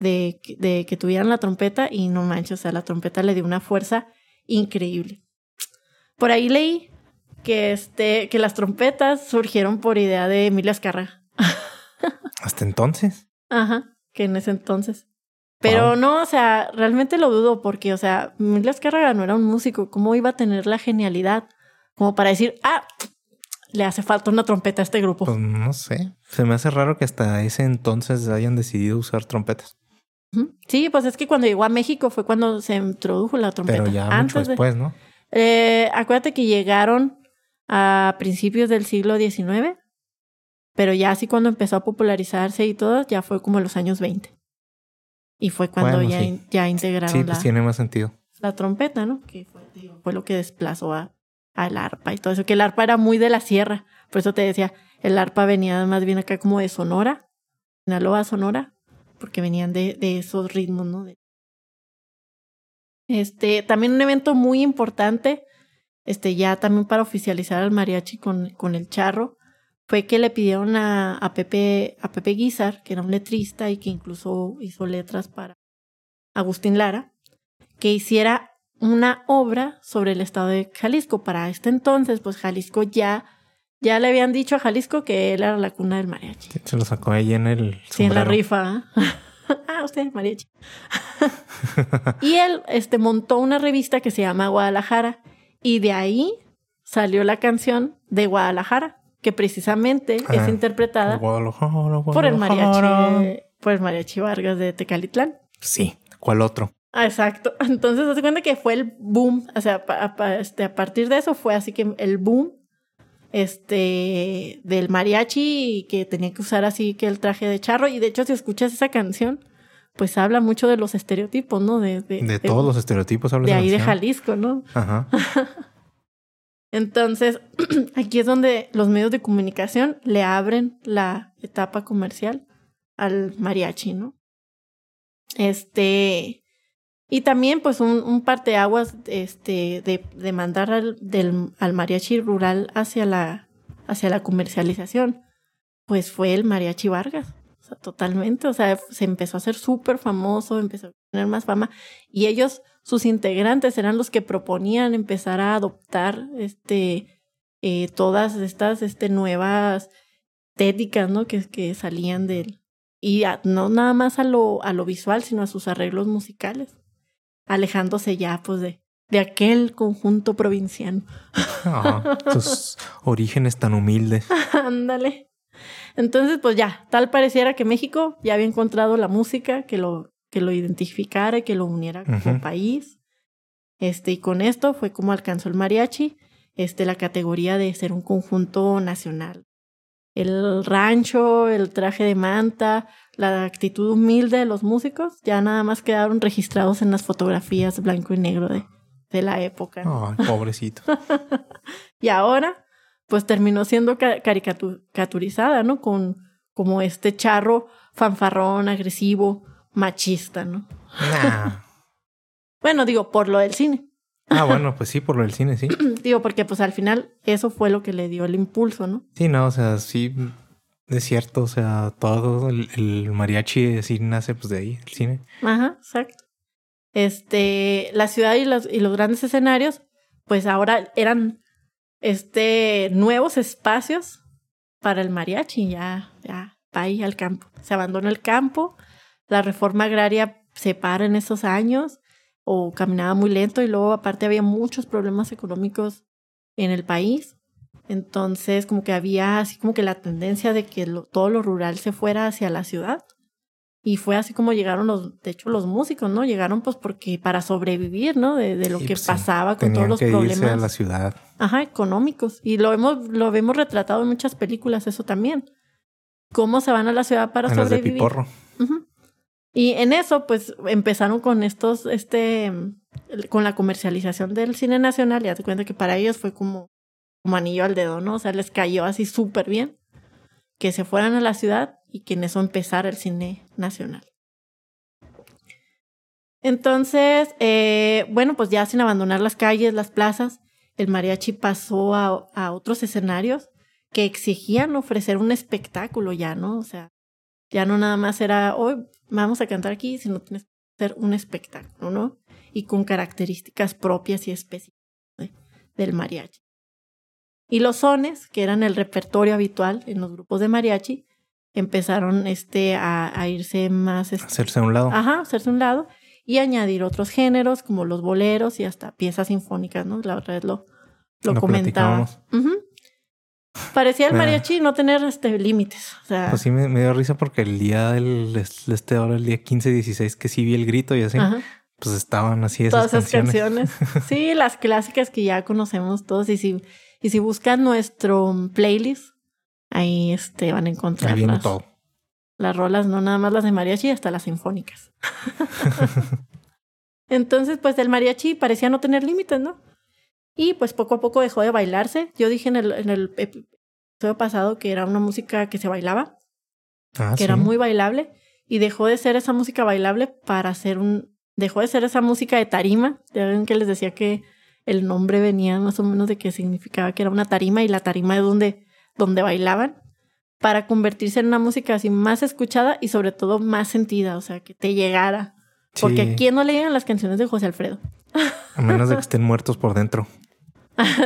A: de, de que tuvieran la trompeta y no manches, o sea, la trompeta le dio una fuerza increíble. Por ahí leí que, este, que las trompetas surgieron por idea de Emilia Azcárraga.
B: ¿Hasta entonces?
A: Ajá, que en ese entonces. Pero no, o sea, realmente lo dudo porque, o sea, Emilia Azcárraga no era un músico. ¿Cómo iba a tener la genialidad como para decir, ah, le hace falta una trompeta a este grupo?
B: Pues no sé. Se me hace raro que hasta ese entonces hayan decidido usar trompetas.
A: Sí, pues es que cuando llegó a México fue cuando se introdujo la trompeta.
B: Pero ya mucho después, ¿no?
A: Eh, acuérdate que llegaron a principios del siglo XIX, pero ya así cuando empezó a popularizarse y todo, ya fue como los años 20. Y fue cuando ya, ya integraron
B: sí, pues tiene más sentido.
A: la trompeta, ¿no? Que fue, lo que desplazó a, al arpa y todo eso, que el arpa era muy de la sierra, por eso te decía, el arpa venía más bien acá como de Sonora, Sinaloa, Sonora, porque venían de, de esos ritmos, ¿no? Este, también un evento muy importante este, ya también para oficializar al mariachi con, con el charro, fue que le pidieron a, a Pepe, a Pepe Guizar, que era un letrista y que incluso hizo letras para Agustín Lara, que hiciera una obra sobre el estado de Jalisco. Para este entonces, pues Jalisco ya, ya le habían dicho a Jalisco que él era la cuna del mariachi.
B: Se lo sacó ahí en el
A: Sí, en la rifa. ah, usted es mariachi. y él este, montó una revista que se llama Guadalajara y de ahí salió la canción de Guadalajara, que precisamente es
B: Ah,
A: interpretada
B: Guadalajara,
A: por el mariachi, por el mariachi Vargas de Tecalitlán.
B: Sí, ¿cuál otro?
A: Ah, exacto. Entonces, se cuenta que fue el boom. O sea, pa- este, a partir de eso fue así que el boom este, del mariachi y que tenía que usar así que el traje de charro. Y de hecho, si escuchas esa canción, pues habla mucho de los estereotipos, ¿no? De, de,
B: De todos los estereotipos hablas
A: de ahí de. Jalisco, ¿no?
B: Ajá.
A: Entonces, aquí es donde los medios de comunicación le abren la etapa comercial al mariachi, ¿no? Este, y también pues un, un parteaguas este, de, de mandar al, del, al mariachi rural hacia la, hacia la comercialización, pues fue el mariachi Vargas. Sea, totalmente, o sea, se empezó a hacer súper famoso, empezó a tener más fama y ellos, sus integrantes eran los que proponían empezar a adoptar este, eh, todas estas este, nuevas estéticas, ¿no? Que, que salían de él. Y a- no nada más a lo, a lo visual, sino a sus arreglos musicales, alejándose ya pues de, de aquel conjunto provinciano.
B: Ajá. Sus orígenes tan humildes.
A: Ándale. Entonces, pues ya, tal pareciera que México ya había encontrado la música que lo, que lo identificara y que lo uniera como
B: Ujú.
A: país. Este, y con esto fue como alcanzó el mariachi, este, la categoría de ser un conjunto nacional. El rancho, el traje de manta, la actitud humilde de los músicos, ya nada más quedaron registrados en las fotografías blanco y negro de, de la época. ¿no?
B: Ay, pobrecito.
A: Y ahora, pues terminó siendo ca- caricatu- caricaturizada, ¿no? Con como este charro fanfarrón, agresivo, machista, ¿no?
B: Nah.
A: Bueno, digo, por lo del cine.
B: Ah, bueno, pues sí, por lo del cine, sí.
A: Digo, porque pues al final eso fue lo que le dio el impulso, ¿no?
B: Sí, no, o sea, sí, es cierto, o sea, todo el, el mariachi sí nace pues de ahí, el cine.
A: Ajá, exacto. Este, la ciudad y los, y los grandes escenarios, pues ahora eran este nuevos espacios para el mariachi, ya, ya, va ahí al campo. Se abandona el campo, la reforma agraria se para en esos años, o caminaba muy lento, y luego aparte había muchos problemas económicos en el país. Entonces, como que había así como que la tendencia de que todo lo rural se fuera hacia la ciudad. Y fue así como llegaron los, de hecho, los músicos, ¿no? Llegaron pues porque para sobrevivir, ¿no? De, de lo que
B: pues, sí,
A: pasaba con todos los
B: que irse
A: problemas.
B: a la ciudad.
A: Ajá, económicos. Y lo hemos, lo vemos retratado en muchas películas, eso también. Cómo se van a la ciudad para
B: En las de
A: sobrevivir.
B: Piporro.
A: Y en eso, pues, empezaron con estos, este, con la comercialización del cine nacional. Ya te cuenta que para ellos fue como, como anillo al dedo, ¿no? O sea, les cayó así súper bien que se fueran a la ciudad y que en eso empezara el cine nacional. Entonces, eh, bueno, pues ya sin abandonar las calles, las plazas, el mariachi pasó a, a otros escenarios que exigían ofrecer un espectáculo ya, ¿no? O sea, ya no nada más era, hoy vamos a cantar aquí, sino tienes que hacer un espectáculo, ¿no? Y con características propias y específicas de- del mariachi. Y los sones, que eran el repertorio habitual en los grupos de mariachi, empezaron este, a, a irse más... este,
B: Hacerse a un lado.
A: Ajá, hacerse a un lado y añadir otros géneros como los boleros y hasta piezas sinfónicas, ¿no? La otra vez lo, lo,
B: Lo
A: comentaba. Parecía el mariachi no tener este límites. O sea,
B: Pues sí, me, me dio risa porque el día del es- este ahora, el día 15, 16, que sí vi el grito y así,
A: ajá,
B: pues estaban así esas
A: todas esas
B: canciones.
A: canciones. Sí, las clásicas que ya conocemos todos. Y si, y si buscan nuestro playlist, ahí este, van a encontrar las,
B: todo.
A: las rolas, no nada más las de mariachi, hasta las sinfónicas. Entonces, pues el mariachi parecía no tener límites, ¿no? Y pues poco a poco dejó de bailarse. Yo dije en el, en el episodio pasado que era una música que se bailaba,
B: Ah,
A: que
B: sí.
A: era muy bailable, y dejó de ser esa música bailable para ser un... Dejó de ser esa música de tarima. Ya ven que les decía que el nombre venía más o menos de que significaba que era una tarima, y la tarima es donde, donde bailaban para convertirse en una música así más escuchada y sobre todo más sentida, o sea, que te llegara. Porque a quién no le llegan las canciones de José Alfredo.
B: A menos de que estén muertos por dentro.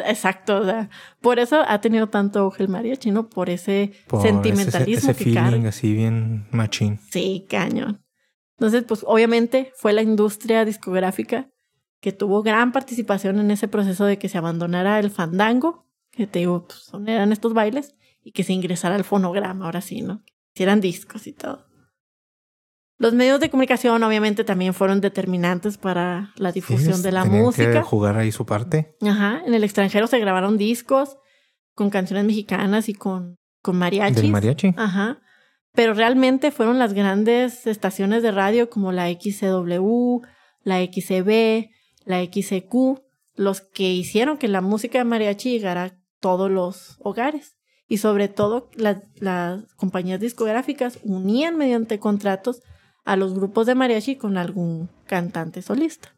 A: Exacto, o sea, por eso ha tenido tanto auge el mariachi, ¿no? Por ese
B: Por ese-
A: sentimentalismo
B: ese,
A: que
B: feeling
A: carga.
B: así bien machín.
A: Sí, cañón. Entonces, pues obviamente fue la industria discográfica que tuvo gran participación en ese proceso de que se abandonara el fandango, que te digo, pues eran estos bailes, y que se ingresara al fonograma, ahora sí, ¿no? Que hicieran discos y todo. Los medios de comunicación obviamente también fueron determinantes para la difusión
B: Sí,
A: de la música.
B: Que jugar ahí su parte.
A: Ajá, en el extranjero se grabaron discos con canciones mexicanas y con, con mariachis.
B: Del mariachi.
A: Ajá. Pero realmente fueron las grandes estaciones de radio como la XCW, la XCB, la XCQ, los que hicieron que la música de mariachi llegara todos los hogares. Y sobre todo la- las compañías discográficas unían mediante contratos a los grupos de mariachi con algún cantante solista.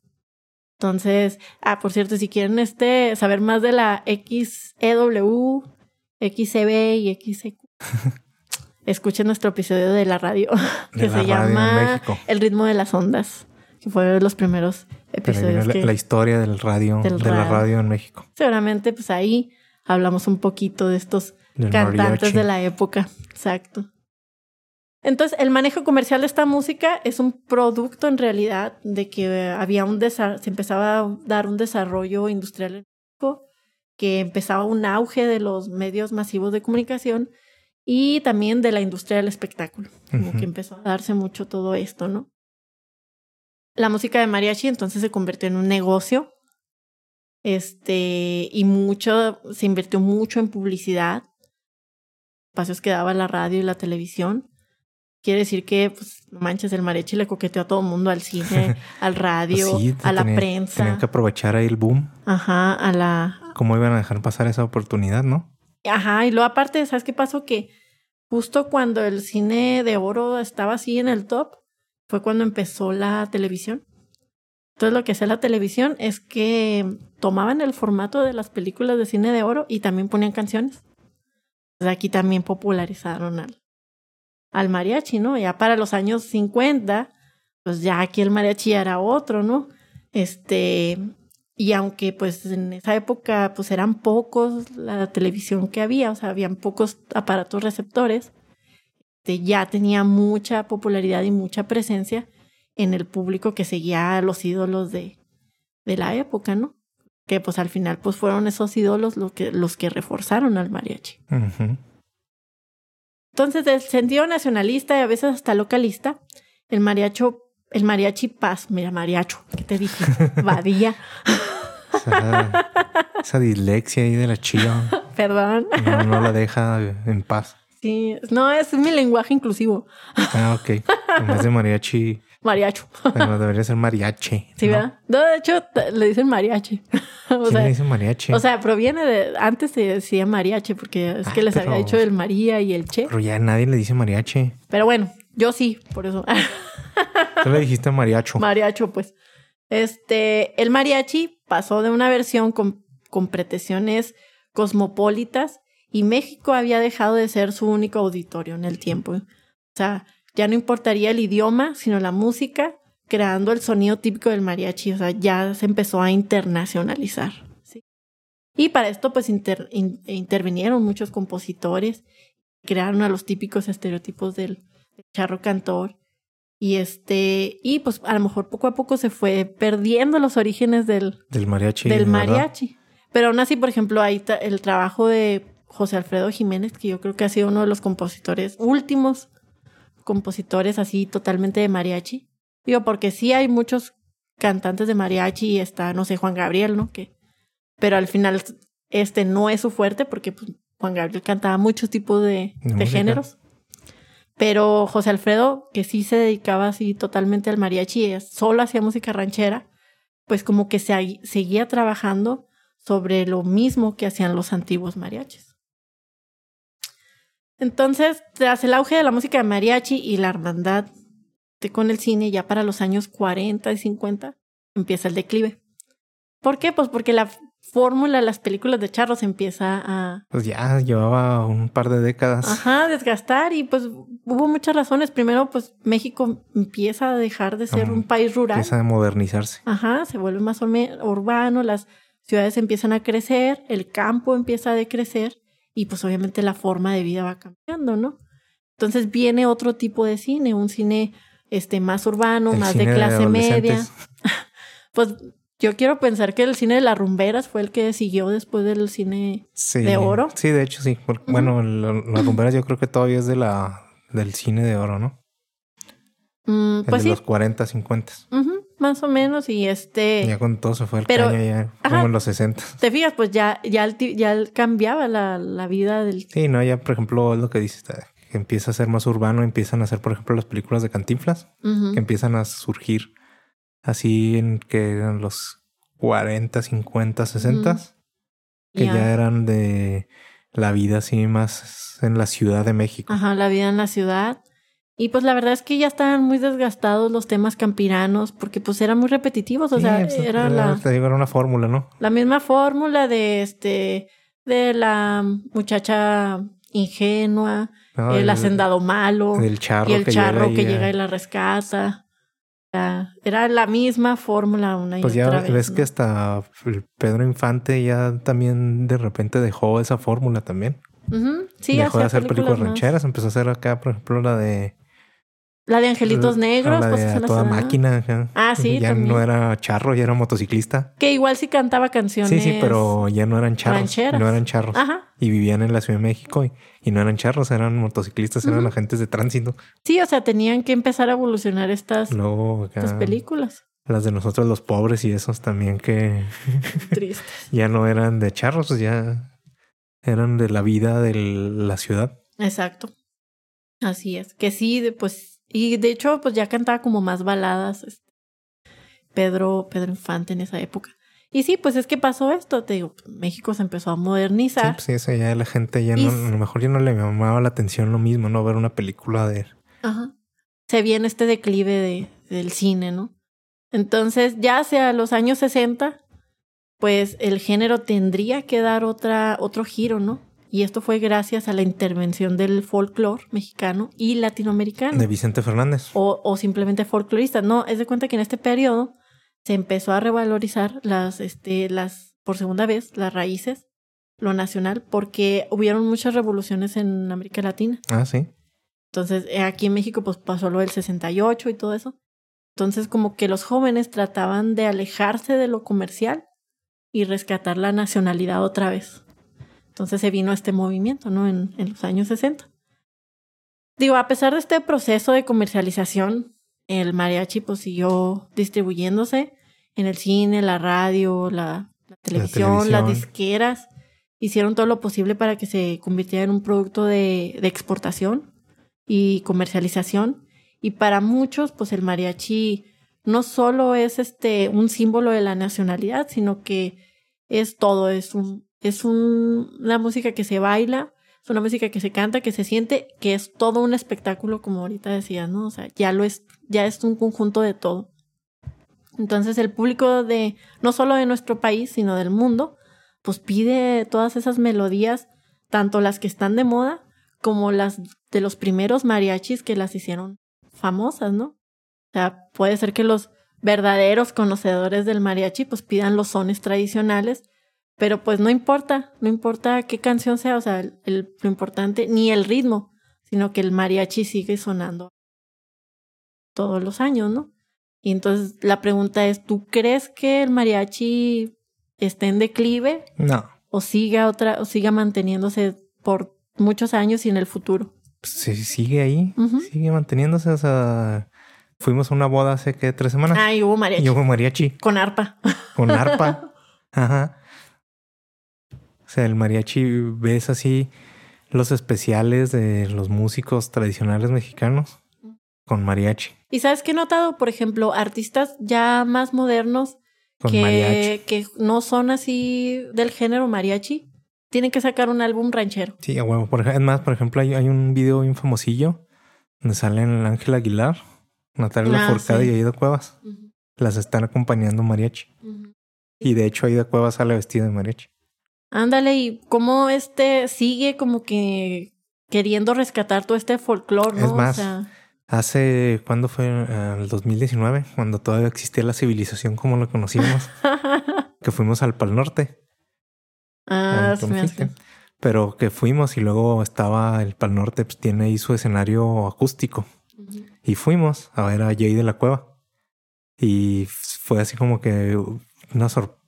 A: Entonces, ah, por cierto, si quieren este saber más de la XEW, XCB y XCQ, escuchen nuestro episodio de la radio que
B: De la
A: se
B: radio
A: llama. El ritmo de las ondas, que fue de los primeros episodios que
B: la historia del radio,
A: del
B: de la
A: radio
B: en México.
A: seguramente pues ahí hablamos un poquito de estos
B: Del
A: cantantes
B: mariachi.
A: de la época. Exacto. Entonces, el manejo comercial de esta música es un producto en realidad de que había un se empezaba a dar un desarrollo industrial en México, que empezaba un auge de los medios masivos de comunicación y también de la industria del espectáculo, como que empezó a darse mucho todo esto, ¿no? La música de mariachi entonces se convirtió en un negocio este, y mucho, se invirtió mucho en publicidad, espacios que daba la radio y la televisión. Quiere decir que, pues, manches, el mariachi le coqueteó a todo el mundo, al cine, al radio,
B: Pues Sí,
A: a la prensa,
B: Tenían que aprovechar ahí el boom.
A: ajá, a la,
B: ¿Cómo iban a dejar pasar esa oportunidad, no?
A: Ajá, y luego aparte, ¿sabes qué pasó? Que justo cuando el cine de oro estaba así en el top, fue cuando empezó la televisión. Entonces lo que hacía la televisión es que tomaban el formato de las películas de cine de oro y también ponían canciones. Entonces aquí también popularizaron al, al mariachi, ¿no? Ya para los años 50, pues ya aquí el mariachi era otro, ¿no? Este, y aunque pues en esa época pues eran pocos la televisión que había, o sea, habían pocos aparatos receptores, este, ya tenía mucha popularidad y mucha presencia en el público que seguía a los ídolos de, de la época, ¿no? Que pues al final pues fueron esos ídolos los que, los que reforzaron al mariachi.
B: Ujú.
A: Entonces, del sentido nacionalista y a veces hasta localista, el mariacho, el mariachi paz, mira, mariacho, ¿qué te dije? Vadilla,
B: Esa, esa dislexia ahí de la chilla
A: perdón.
B: no, no la deja en paz.
A: Sí, no, es mi lenguaje inclusivo.
B: Ah, ok. En vez de mariachi,
A: Mariacho.
B: bueno, debería ser mariachi.
A: Sí,
B: ¿no?
A: ¿verdad? No, de hecho, le dicen mariachi. o,
B: ¿Quién
A: sea,
B: le dice mariachi?
A: o sea, proviene de. Antes se decía mariachi porque es que
B: Ah,
A: les
B: pero-
A: había dicho el María y el Che.
B: Pero ya nadie le dice mariachi.
A: Pero bueno, yo sí, por eso.
B: Tú le dijiste mariacho.
A: Mariacho, pues. Este, el mariachi pasó de una versión con, con pretensiones cosmopolitas y México había dejado de ser su único auditorio en el tiempo. O sea, ya no importaría el idioma, sino la música, creando el sonido típico del mariachi. O sea, ya se empezó a internacionalizar. ¿sí? Y para esto, pues, inter- in- intervinieron muchos compositores, crearon a los típicos estereotipos del, del charro cantor. Y este, y pues a lo mejor poco a poco se fue perdiendo los orígenes del,
B: Del mariachi.
A: del
B: ¿verdad?
A: mariachi. Pero aún así, por ejemplo, ta- el trabajo de José Alfredo Jiménez, que yo creo que ha sido uno de los compositores últimos compositores así totalmente de mariachi. Digo, porque sí hay muchos cantantes de mariachi y está, no sé, Juan Gabriel, ¿no? Que, pero al final este no es su fuerte porque pues, Juan Gabriel cantaba muchos tipos de,
B: De
A: de
B: música.
A: géneros. Pero José Alfredo, que sí se dedicaba así totalmente al mariachi, eh, solo hacía música ranchera, pues como que se, seguía trabajando sobre lo mismo que hacían los antiguos mariachis. Entonces, tras el auge de la música de mariachi y la hermandad de- con el cine, ya para los años 40 y 50, empieza el declive. ¿Por qué? Pues porque la fórmula las películas de charros empieza a...
B: Pues ya llevaba un par de décadas.
A: Ajá, desgastar y pues hubo muchas razones. Primero, pues México empieza a dejar de ser un país rural.
B: Empieza a modernizarse.
A: Ajá, se vuelve más urbano, las ciudades empiezan a crecer, el campo empieza a decrecer y pues obviamente la forma de vida va cambiando, ¿no? Entonces viene otro tipo de cine, un cine este más urbano,
B: El
A: más de clase media. Pues yo quiero pensar que el cine de las rumberas fue el que siguió después del cine.
B: Sí.
A: ¿De oro?
B: Sí, de hecho sí. Porque. Bueno, la- las rumberas yo creo que todavía es de la del cine de oro, ¿no?
A: Mm,
B: El
A: pues
B: de
A: sí,
B: los 40, 50.
A: ujú, más o menos. Y este,
B: Ya cuando todo se fue al
A: Pero-
B: caño, ya
A: ajá.
B: como en los 60.
A: te fijas, pues ya, ya, el ya el- cambiaba la, la vida del...
B: Sí, no, ya por ejemplo es lo que dices, que empieza a ser más urbano, empiezan a hacer por ejemplo las películas de Cantinflas, que empiezan a surgir así en que eran los 40, 50, 60, que
A: Ya.
B: ya eran de la vida así más en la Ciudad de México.
A: Ajá, la vida en la ciudad. Y pues la verdad es que ya estaban muy desgastados los temas campiranos porque pues eran muy repetitivos, o
B: Sí,
A: sea,
B: pues,
A: era
B: ya
A: la,
B: te digo, era una fórmula, ¿no?
A: la misma fórmula de este de la muchacha ingenua,
B: No,
A: el hacendado malo
B: del charro
A: y el
B: que
A: charro
B: llega
A: que llega
B: eh,
A: y la rescata. Era la misma fórmula una y
B: Pues ya
A: otra vez.
B: ves
A: ¿no?
B: que hasta el Pedro Infante ya también de repente dejó esa fórmula también.
A: Ujú, Sí,
B: dejó de hacer películas rancheras, empezó a hacer acá, por ejemplo, la de
A: La de Angelitos Negros,
B: la
A: pues
B: de a toda máquina. ajá.
A: Ah, sí,
B: Ya
A: también.
B: no era charro, ya era motociclista.
A: Que igual sí cantaba canciones.
B: Sí, sí, pero ya no eran charros.
A: rancheras.
B: No eran charros.
A: Ajá.
B: Y vivían en la Ciudad de México y, y no eran charros, eran motociclistas, eran agentes de tránsito.
A: Sí, o sea, tenían que empezar a evolucionar estas,
B: Luego acá,
A: estas películas.
B: las de nosotros los pobres y esos también que
A: Tristes.
B: ya no eran de charros, pues ya eran de la vida de la ciudad.
A: Exacto. Así es. Que sí, pues. Y de hecho, pues ya cantaba como más baladas. este, Pedro, Pedro Infante en esa época. Y sí, pues es que pasó esto. Te digo, México se empezó a
B: Sí,
A: modernizar.
B: pues sí, eso ya la gente ya no, a lo mejor ya no le llamaba la atención lo mismo, ¿no? Ver una película de
A: Ajá. Se viene este declive de, del cine, ¿no? Entonces, ya hacia los años 60, pues el género tendría que dar otra, otro giro, ¿no? Y esto fue gracias a la intervención del folclore mexicano y latinoamericano.
B: de Vicente Fernández.
A: o, o simplemente folcloristas. No, es de cuenta que en este periodo se empezó a revalorizar las, este, las, por segunda vez, las raíces, lo nacional, porque hubieron muchas revoluciones en América Latina.
B: Ah, sí.
A: Entonces, eh, aquí en México, pues pasó lo del 68 y todo eso. Entonces, como que los jóvenes trataban de alejarse de lo comercial y rescatar la nacionalidad otra vez. Entonces se vino este movimiento, ¿no? En, en los años 60. Digo, a pesar de este proceso de comercialización, el mariachi pues siguió distribuyéndose en el cine, la radio, la, la televisión, las
B: televisión.
A: disqueras. Hicieron todo lo posible para que se convirtiera en un producto de, de exportación y comercialización. Y para muchos, pues el mariachi no solo es este un símbolo de la nacionalidad, sino que es todo, es un, es un, una música que se baila, es una música que se canta, que se siente, que es todo un espectáculo, como ahorita decías, ¿no? O sea, ya lo es, ya es un conjunto de todo. Entonces el público de, no solo de nuestro país, sino del mundo, pues pide todas esas melodías, tanto las que están de moda como las de los primeros mariachis que las hicieron famosas, ¿no? O sea, puede ser que los verdaderos conocedores del mariachi pues pidan los sones tradicionales, pero pues no importa, no importa qué canción sea, o sea, el, el- lo importante, ni el ritmo, sino que el mariachi sigue sonando todos los años, ¿no? Y entonces la pregunta es, ¿tú crees que el mariachi esté en declive
B: No.
A: o siga otra o siga manteniéndose por muchos años y en el futuro?
B: Sí, sigue ahí. Sigue manteniéndose. O sea, fuimos a una boda hace que tres semanas.
A: Ah, y hubo mariachi
B: y hubo mariachi
A: con arpa.
B: con arpa. Ajá. O sea, el mariachi ves así los especiales de los músicos tradicionales mexicanos con mariachi.
A: ¿Y sabes qué he notado? Por ejemplo, artistas ya más modernos
B: Con mariachi.
A: que, que no son así del género mariachi, tienen que sacar un álbum ranchero.
B: Sí, a huevo. Por es más, por ejemplo, hay, hay un video bien famosillo donde salen Ángel Aguilar, Natalia
A: Ah,
B: Lafourcade
A: sí.
B: y Aida Cuevas. Las están acompañando mariachi. Y de hecho ahí de Cueva sale vestido de mariachi.
A: Ándale, y cómo este sigue como que queriendo rescatar todo este folclore, ¿no?
B: Es más,
A: o sea,
B: Hace, ¿cuándo fue? Eh, El 2019, cuando todavía existía la civilización como la conocíamos, que fuimos al Pal Norte.
A: ah,
B: Ah, tú
A: me hace.
B: Pero que fuimos y luego estaba el Pal Norte, pues tiene ahí su escenario acústico. Y fuimos a ver a Jay de la Cueva. Y fue así como que una sorpresa.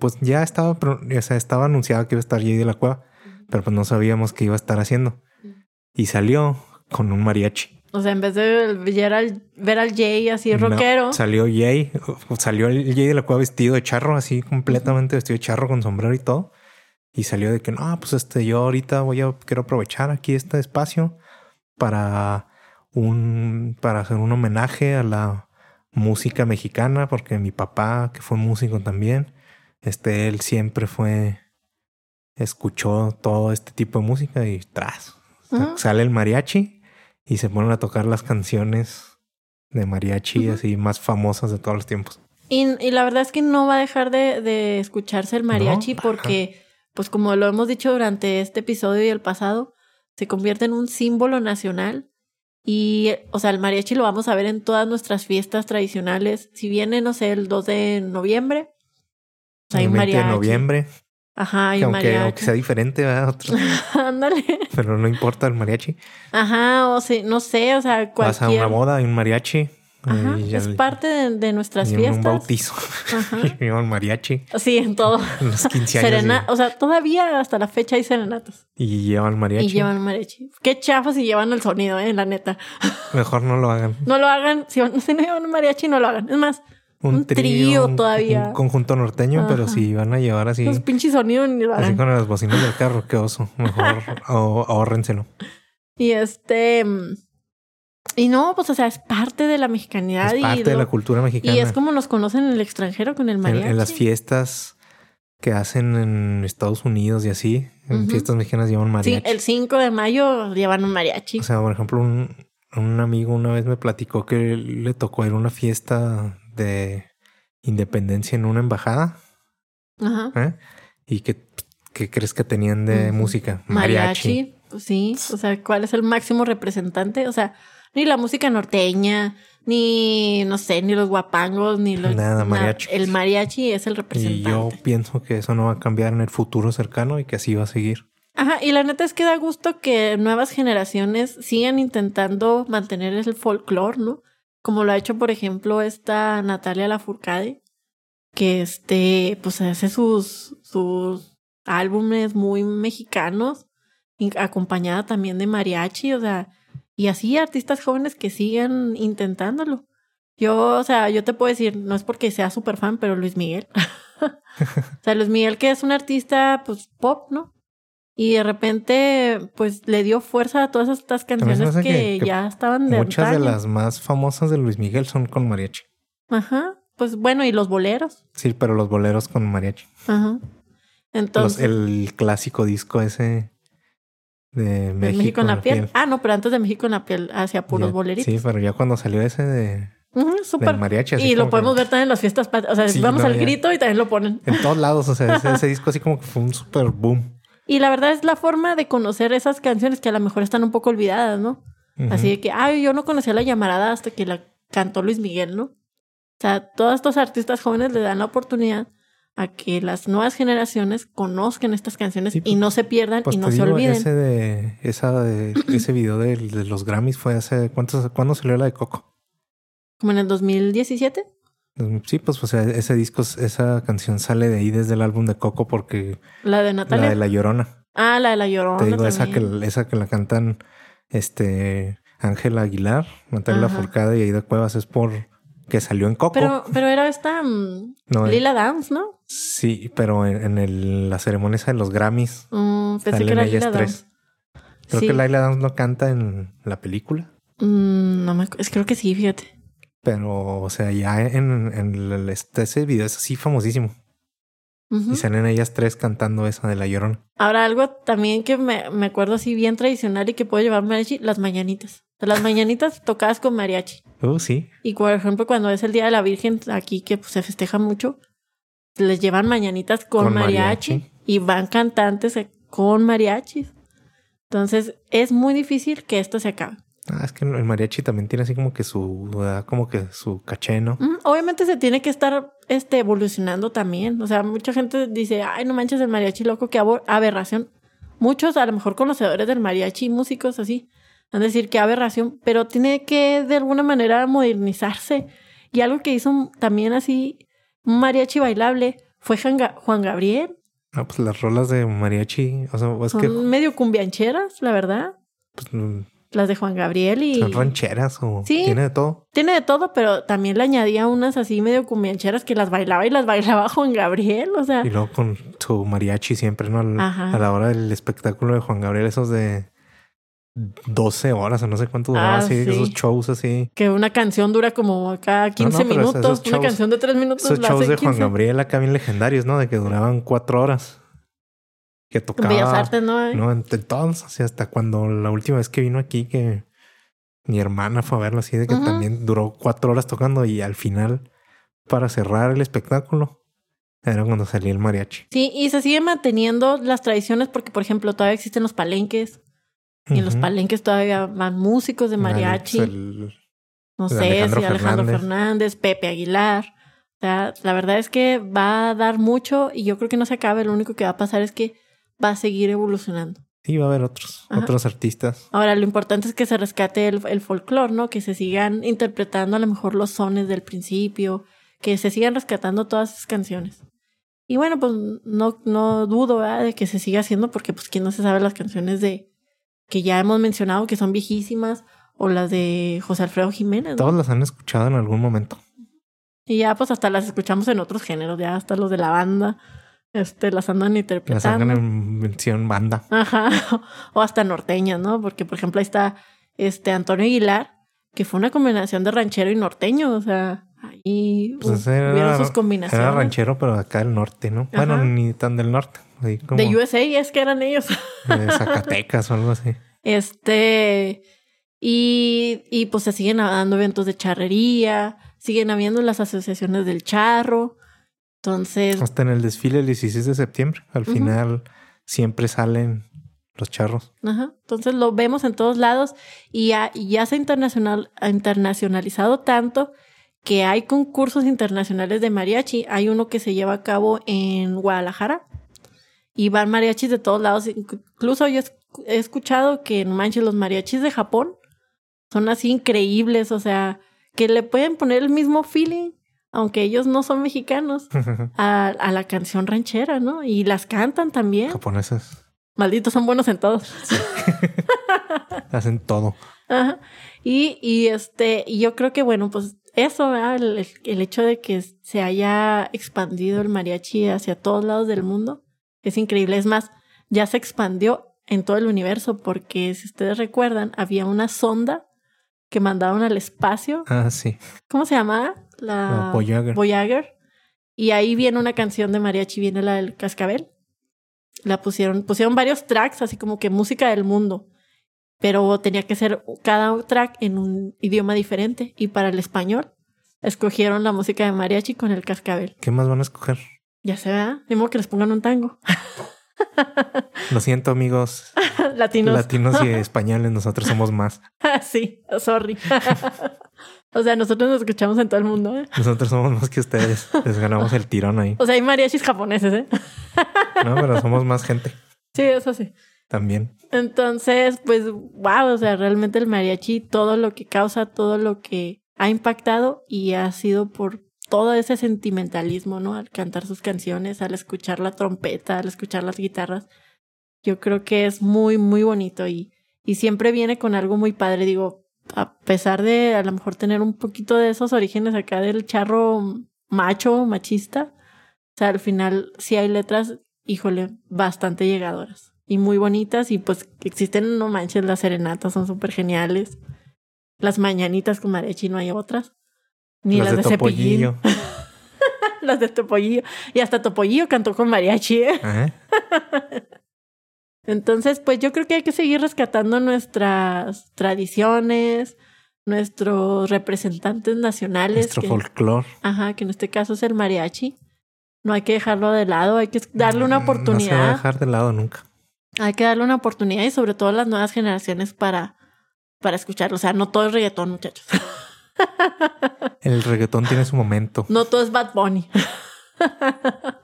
B: Pues ya estaba, o sea, estaba anunciado que iba a estar Jay de la Cueva, pero pues no sabíamos qué iba a estar haciendo. Y salió con un mariachi.
A: O sea, en vez de ver al, ver al Jay así
B: No,
A: rockero,
B: salió Jay, salió el Jay de la Cueva vestido de charro, así completamente vestido de charro con sombrero y todo. Y salió de que no, pues este, yo ahorita voy a quiero aprovechar aquí este espacio para un para hacer un homenaje a la música mexicana, porque mi papá, que fue músico también, este, él siempre fue, escuchó todo este tipo de música y tras, sale el mariachi y se ponen a tocar las canciones de mariachi
A: Ujú.
B: así más famosas de todos los tiempos.
A: Y, y la verdad es que no va a dejar de, de escucharse el mariachi
B: No,
A: porque, pues como lo hemos dicho durante este episodio y el pasado, se convierte en un símbolo nacional. Y, o sea, el mariachi lo vamos a ver en todas nuestras fiestas tradicionales. Si viene, no sé, el 2 de noviembre, hay
B: el
A: un
B: 20 de
A: mariachi.
B: noviembre,
A: Ajá, hay
B: que
A: un
B: aunque, aunque sea diferente, ¿verdad? Otro-
A: Ándale.
B: pero no importa el mariachi.
A: Ajá, o sea, no sé, o sea,
B: Vas a
A: cualquier...
B: una boda, hay un mariachi.
A: Ajá,
B: y ya
A: es
B: el-
A: parte de, de nuestras
B: y en
A: fiestas.
B: un bautizo.
A: Ajá.
B: Llevan mariachi.
A: Sí, en todo.
B: En los 15 años.
A: Serena, o sea, todavía hasta la fecha hay serenatas.
B: Y, y llevan mariachi.
A: Y llevan mariachi. Qué chafas si llevan el sonido, eh, la neta.
B: Mejor no lo hagan.
A: No lo hagan. Si, si no llevan un mariachi, no lo hagan. Es más,
B: Un,
A: Un
B: trío,
A: todavía.
B: Un conjunto norteño, pero si van a llevar así,
A: los pinches sonidos
B: así con las bocinas del carro, qué oso. Mejor ahó- ahórrenselo.
A: Y este. Y no, pues, o sea, es parte de la mexicanidad.
B: Es parte
A: y,
B: de la cultura mexicana.
A: y es como nos conocen en el extranjero con el mariachi.
B: en las fiestas que hacen en Estados Unidos y así, en fiestas mexicanas llevan
A: Sí,
B: mariachi.
A: el 5 de mayo llevan un mariachi.
B: O sea, por ejemplo, un, un amigo una vez me platicó que le tocó ir a una fiesta de independencia en una embajada.
A: Ajá.
B: ¿eh? ¿Y qué, qué crees que tenían de música?
A: Mariachi. pues sí. O sea, ¿cuál es el máximo representante? O sea, ni la música norteña, ni, no sé, ni los guapangos, ni los...
B: Nada, mariachi.
A: El mariachi es el
B: Y
A: representante.
B: yo pienso que eso no va a cambiar en el futuro cercano y que así va a seguir.
A: Ajá, y la neta es que da gusto que nuevas generaciones sigan intentando mantener el folclore, ¿no? Como lo ha hecho, por ejemplo, esta Natalia Lafourcade, que este, pues hace sus, sus álbumes muy mexicanos, acompañada también de mariachi, o sea, y así artistas jóvenes que sigan intentándolo. Yo, o sea, yo te puedo decir, no es porque sea súper fan, pero Luis Miguel. o sea, Luis Miguel que es un artista, pues, pop, ¿no? Y de repente, pues, le dio fuerza a todas estas canciones que,
B: que- que
A: ya estaban de
B: Muchas de las más famosas de Luis Miguel son con mariachi.
A: Ajá. Pues bueno, y los boleros.
B: Sí, pero los boleros con mariachi.
A: Ajá.
B: Los-
A: Entonces,
B: el clásico disco ese de
A: ¿de
B: México,
A: México en la piel. Ah, no, pero antes de México en la piel, hacia puros
B: Ya-
A: boleritos.
B: Sí, pero ya cuando salió ese de, del
A: súper.
B: mariachi. así
A: Y lo podemos
B: que-
A: ver también en las fiestas. O sea,
B: Sí,
A: vamos
B: no,
A: al
B: ya.
A: grito y también lo ponen.
B: En todos lados, o sea, ese, ese disco así como que fue un super boom.
A: Y la verdad es la forma de conocer esas canciones que a lo mejor están un poco olvidadas, ¿no? Así de que, ay, yo no conocía la llamarada hasta que la cantó Luis Miguel, ¿no? O sea, todos estos artistas jóvenes le dan la oportunidad a que las nuevas generaciones conozcan estas canciones
B: Sí,
A: y
B: pues-
A: no se pierdan
B: Pues
A: y no
B: te
A: se
B: digo,
A: olviden.
B: ese de esa de, ese video de, de los Grammys fue hace ¿cuántos, ¿cuándo salió la de Coco?
A: Como en el 2017.
B: Sí, pues o sea, ese disco, esa canción sale de ahí desde el álbum de Coco porque
A: La de Natalia.
B: la de La Llorona.
A: Ah, la de la Llorona.
B: Te digo, esa que, esa que la cantan este Ángela Aguilar, Natalia. Lafourcade y Aida Cuevas es por que salió en Coco.
A: Pero, pero era esta mm,
B: No, eh.
A: Lila Downs, ¿no?
B: Sí, pero en, en el- la ceremonia esa de los Grammys
A: Mm, pensé que era
B: ellas
A: Lila
B: tres.
A: Downs.
B: Creo
A: Sí.
B: que Laila Downs no canta en la película,
A: Mm, no me es creo que sí, fíjate.
B: Pero, o sea, ya en, en el- este, ese video es así famosísimo. Y salen ellas tres cantando esa de La Llorona.
A: Ahora, algo también que me, me acuerdo así bien tradicional y que puedo llevar mariachi, las mañanitas. Las mañanitas tocadas con mariachi.
B: Uh, sí.
A: Y por ejemplo, cuando es el Día de la Virgen, aquí que pues, se festeja mucho, les llevan mañanitas con,
B: Con
A: mariachi,
B: mariachi.
A: y van cantantes con mariachis. Entonces, es muy difícil que esto se acabe.
B: Ah, es que el mariachi también tiene así como que su, ah, como que su caché, ¿no?
A: Mm, Obviamente se tiene que estar este, evolucionando también. O sea, mucha gente dice, ay, no manches el mariachi loco, qué aberración. Muchos, a lo mejor conocedores del mariachi, músicos así, van a decir qué aberración, pero tiene que de alguna manera modernizarse. Y algo que hizo también así un mariachi bailable fue Juan Ga- Juan Gabriel.
B: No, pues las rolas de mariachi, o sea, es
A: Son
B: que
A: medio cumbiancheras, la verdad.
B: pues, mm,
A: Las de Juan Gabriel y...
B: son rancheras o
A: Sí.
B: tiene de todo.
A: Tiene de todo, pero también le añadía unas así medio cumbiancheras que las bailaba y las bailaba Juan Gabriel, o sea...
B: Y luego con su mariachi siempre, ¿no? Al-. A la hora del espectáculo de Juan Gabriel, esos de 12 horas o no sé cuánto duraba
A: Ah,
B: así,
A: sí.
B: esos shows así.
A: Que una canción dura como cada 15
B: no, pero esos
A: minutos. una canción de 3 minutos
B: Esos
A: la
B: shows de Juan
A: 15.
B: Gabriel acá bien legendarios, ¿no? De que duraban cuatro horas. Que tocaba.
A: Bellas Artes, ¿no?
B: No, entre todos, así hasta cuando la última vez que vino aquí, que mi hermana fue a verlo así, de que también duró cuatro horas tocando y al final, para cerrar el espectáculo, era cuando salía el mariachi.
A: Sí, y se siguen manteniendo las tradiciones porque, por ejemplo, todavía existen los palenques. Y en los palenques todavía van músicos de mariachi.
B: Alex, el-
A: no
B: el
A: sé
B: Alejandro
A: si Alejandro
B: Fernández.
A: Fernández, Pepe Aguilar. O sea, la verdad es que va a dar mucho y yo creo que no se acabe. Lo único que va a pasar es que va a seguir evolucionando.
B: Sí, va a haber otros,
A: Ajá.
B: otros artistas.
A: Ahora, lo importante es que se rescate el, el folclore, ¿no? Que se sigan interpretando a lo mejor los sones del principio, que se sigan rescatando todas esas canciones. Y bueno, pues no, no dudo ¿verdad? de que se siga haciendo porque pues quién no se sabe las canciones de que ya hemos mencionado que son viejísimas o las de José Alfredo Jiménez. ¿no?
B: Todos las han escuchado en algún momento.
A: Y ya pues hasta las escuchamos en otros géneros, ya hasta los de la banda, este, las andan
B: Las
A: interpretando.
B: hagan en versión banda.
A: Ajá. O hasta norteñas, ¿no? Porque, por ejemplo, ahí está este Antonio Aguilar, que fue una combinación de ranchero y norteño. O sea, ahí
B: Pues era-
A: hubieron sus combinaciones.
B: Era ranchero, pero acá del norte, ¿no? Bueno,
A: Ajá.
B: ni tan del norte. Como
A: De USA es que eran ellos.
B: de Zacatecas o algo así.
A: Este. Y, y pues se siguen dando eventos de charrería, siguen habiendo las asociaciones del charro. Entonces,
B: Hasta en el desfile el 16 de septiembre. Al final siempre salen los charros.
A: Ajá. Entonces lo vemos en todos lados y ya, y ya se ha internacional, ha internacionalizado tanto que hay concursos internacionales de mariachi. Hay uno que se lleva a cabo en Guadalajara y van mariachis de todos lados. Incluso yo he escuchado que no manches los mariachis de Japón son así increíbles, o sea, que le pueden poner el mismo feeling, aunque ellos no son mexicanos, a, a la canción ranchera, ¿no? Y las cantan también.
B: Japoneses
A: Malditos, son buenos en todos.
B: hacen todo.
A: Ajá. Y, y este, y yo creo que bueno, pues eso, el, el hecho de que se haya expandido el mariachi hacia todos lados del mundo es increíble. Es más, ya se expandió en todo el universo porque si ustedes recuerdan, había una sonda que mandaron al espacio.
B: Ah, sí.
A: ¿Cómo se llamaba? La,
B: La Voyager.
A: Voyager. Y ahí viene una canción de mariachi, viene la del cascabel. La pusieron, pusieron varios tracks, así como que música del mundo. Pero tenía que ser cada track en un idioma diferente. Y para el español, escogieron la música de mariachi con el cascabel.
B: ¿Qué más van a escoger?
A: Ya se ve, ni modo que les pongan un tango.
B: Lo siento, amigos
A: Latinos.
B: latinos y españoles. Nosotros somos más.
A: sí, sorry. o sea, nosotros nos escuchamos en todo el mundo. ¿eh?
B: Nosotros somos más que ustedes. Les ganamos el tirón ahí.
A: O sea, hay mariachis japoneses, ¿eh?
B: No, pero somos más gente
A: Sí, eso sí.
B: también.
A: Entonces, pues, wow, o sea, realmente el mariachi, todo lo que causa, todo lo que ha impactado y ha sido por todo ese sentimentalismo, ¿no? Al cantar sus canciones, al escuchar la trompeta, al escuchar las guitarras. Yo creo que es muy, muy bonito y, y siempre viene con algo muy padre. Digo, a pesar de a lo mejor tener un poquito de esos orígenes acá del charro macho, machista, o sea, al final sí hay letras, híjole, bastante llegadoras y muy bonitas y pues existen, no manches, las serenatas son súper geniales. Las mañanitas con mariachi no hay otras. Ni las, de, Cepillín.
B: Topollillo.
A: las de Topollillo. Y hasta Topollillo cantó con mariachi, ¿eh?
B: Ajá.
A: Entonces, pues yo creo que hay que seguir rescatando nuestras tradiciones, nuestros representantes nacionales.
B: Nuestro folclore.
A: Ajá, que en este caso es el mariachi. no hay que dejarlo de lado, hay que darle una oportunidad.
B: Mm, No se va a dejar de lado nunca.
A: Hay que darle una oportunidad y sobre todo a las nuevas generaciones para, para escucharlo. O sea, no todo es reggaetón, muchachos.
B: El reggaetón tiene su momento.
A: No todo es Bad Bunny.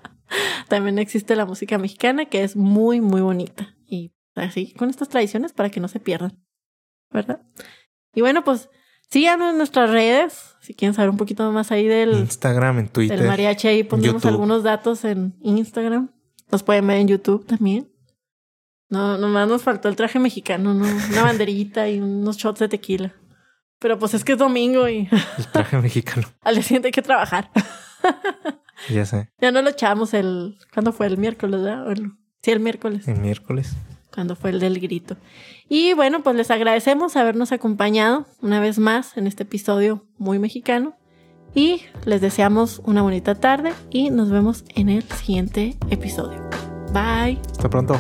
A: También existe la música mexicana que es muy, muy bonita. Y así con estas tradiciones para que no se pierdan. ¿Verdad? Y bueno, pues síganos en nuestras redes. Si quieren saber un poquito más ahí del,
B: Instagram, en Twitter.
A: del mariachi, ahí pondremos
B: YouTube.
A: algunos datos en Instagram. Nos pueden ver en YouTube también. No, nomás nos faltó el traje mexicano, ¿no? Una banderita y unos shots de tequila. Pero pues es que es domingo y
B: El traje mexicano.
A: al día siguiente hay que trabajar.
B: Ya sé.
A: Ya no lo echamos el... ¿Cuándo fue? El miércoles, ¿verdad? El- Sí, el miércoles.
B: El miércoles.
A: Cuando fue el del grito. Y bueno, pues les agradecemos habernos acompañado una vez más en este episodio muy mexicano. Y les deseamos una bonita tarde y nos vemos en el siguiente episodio. Bye.
B: Hasta pronto.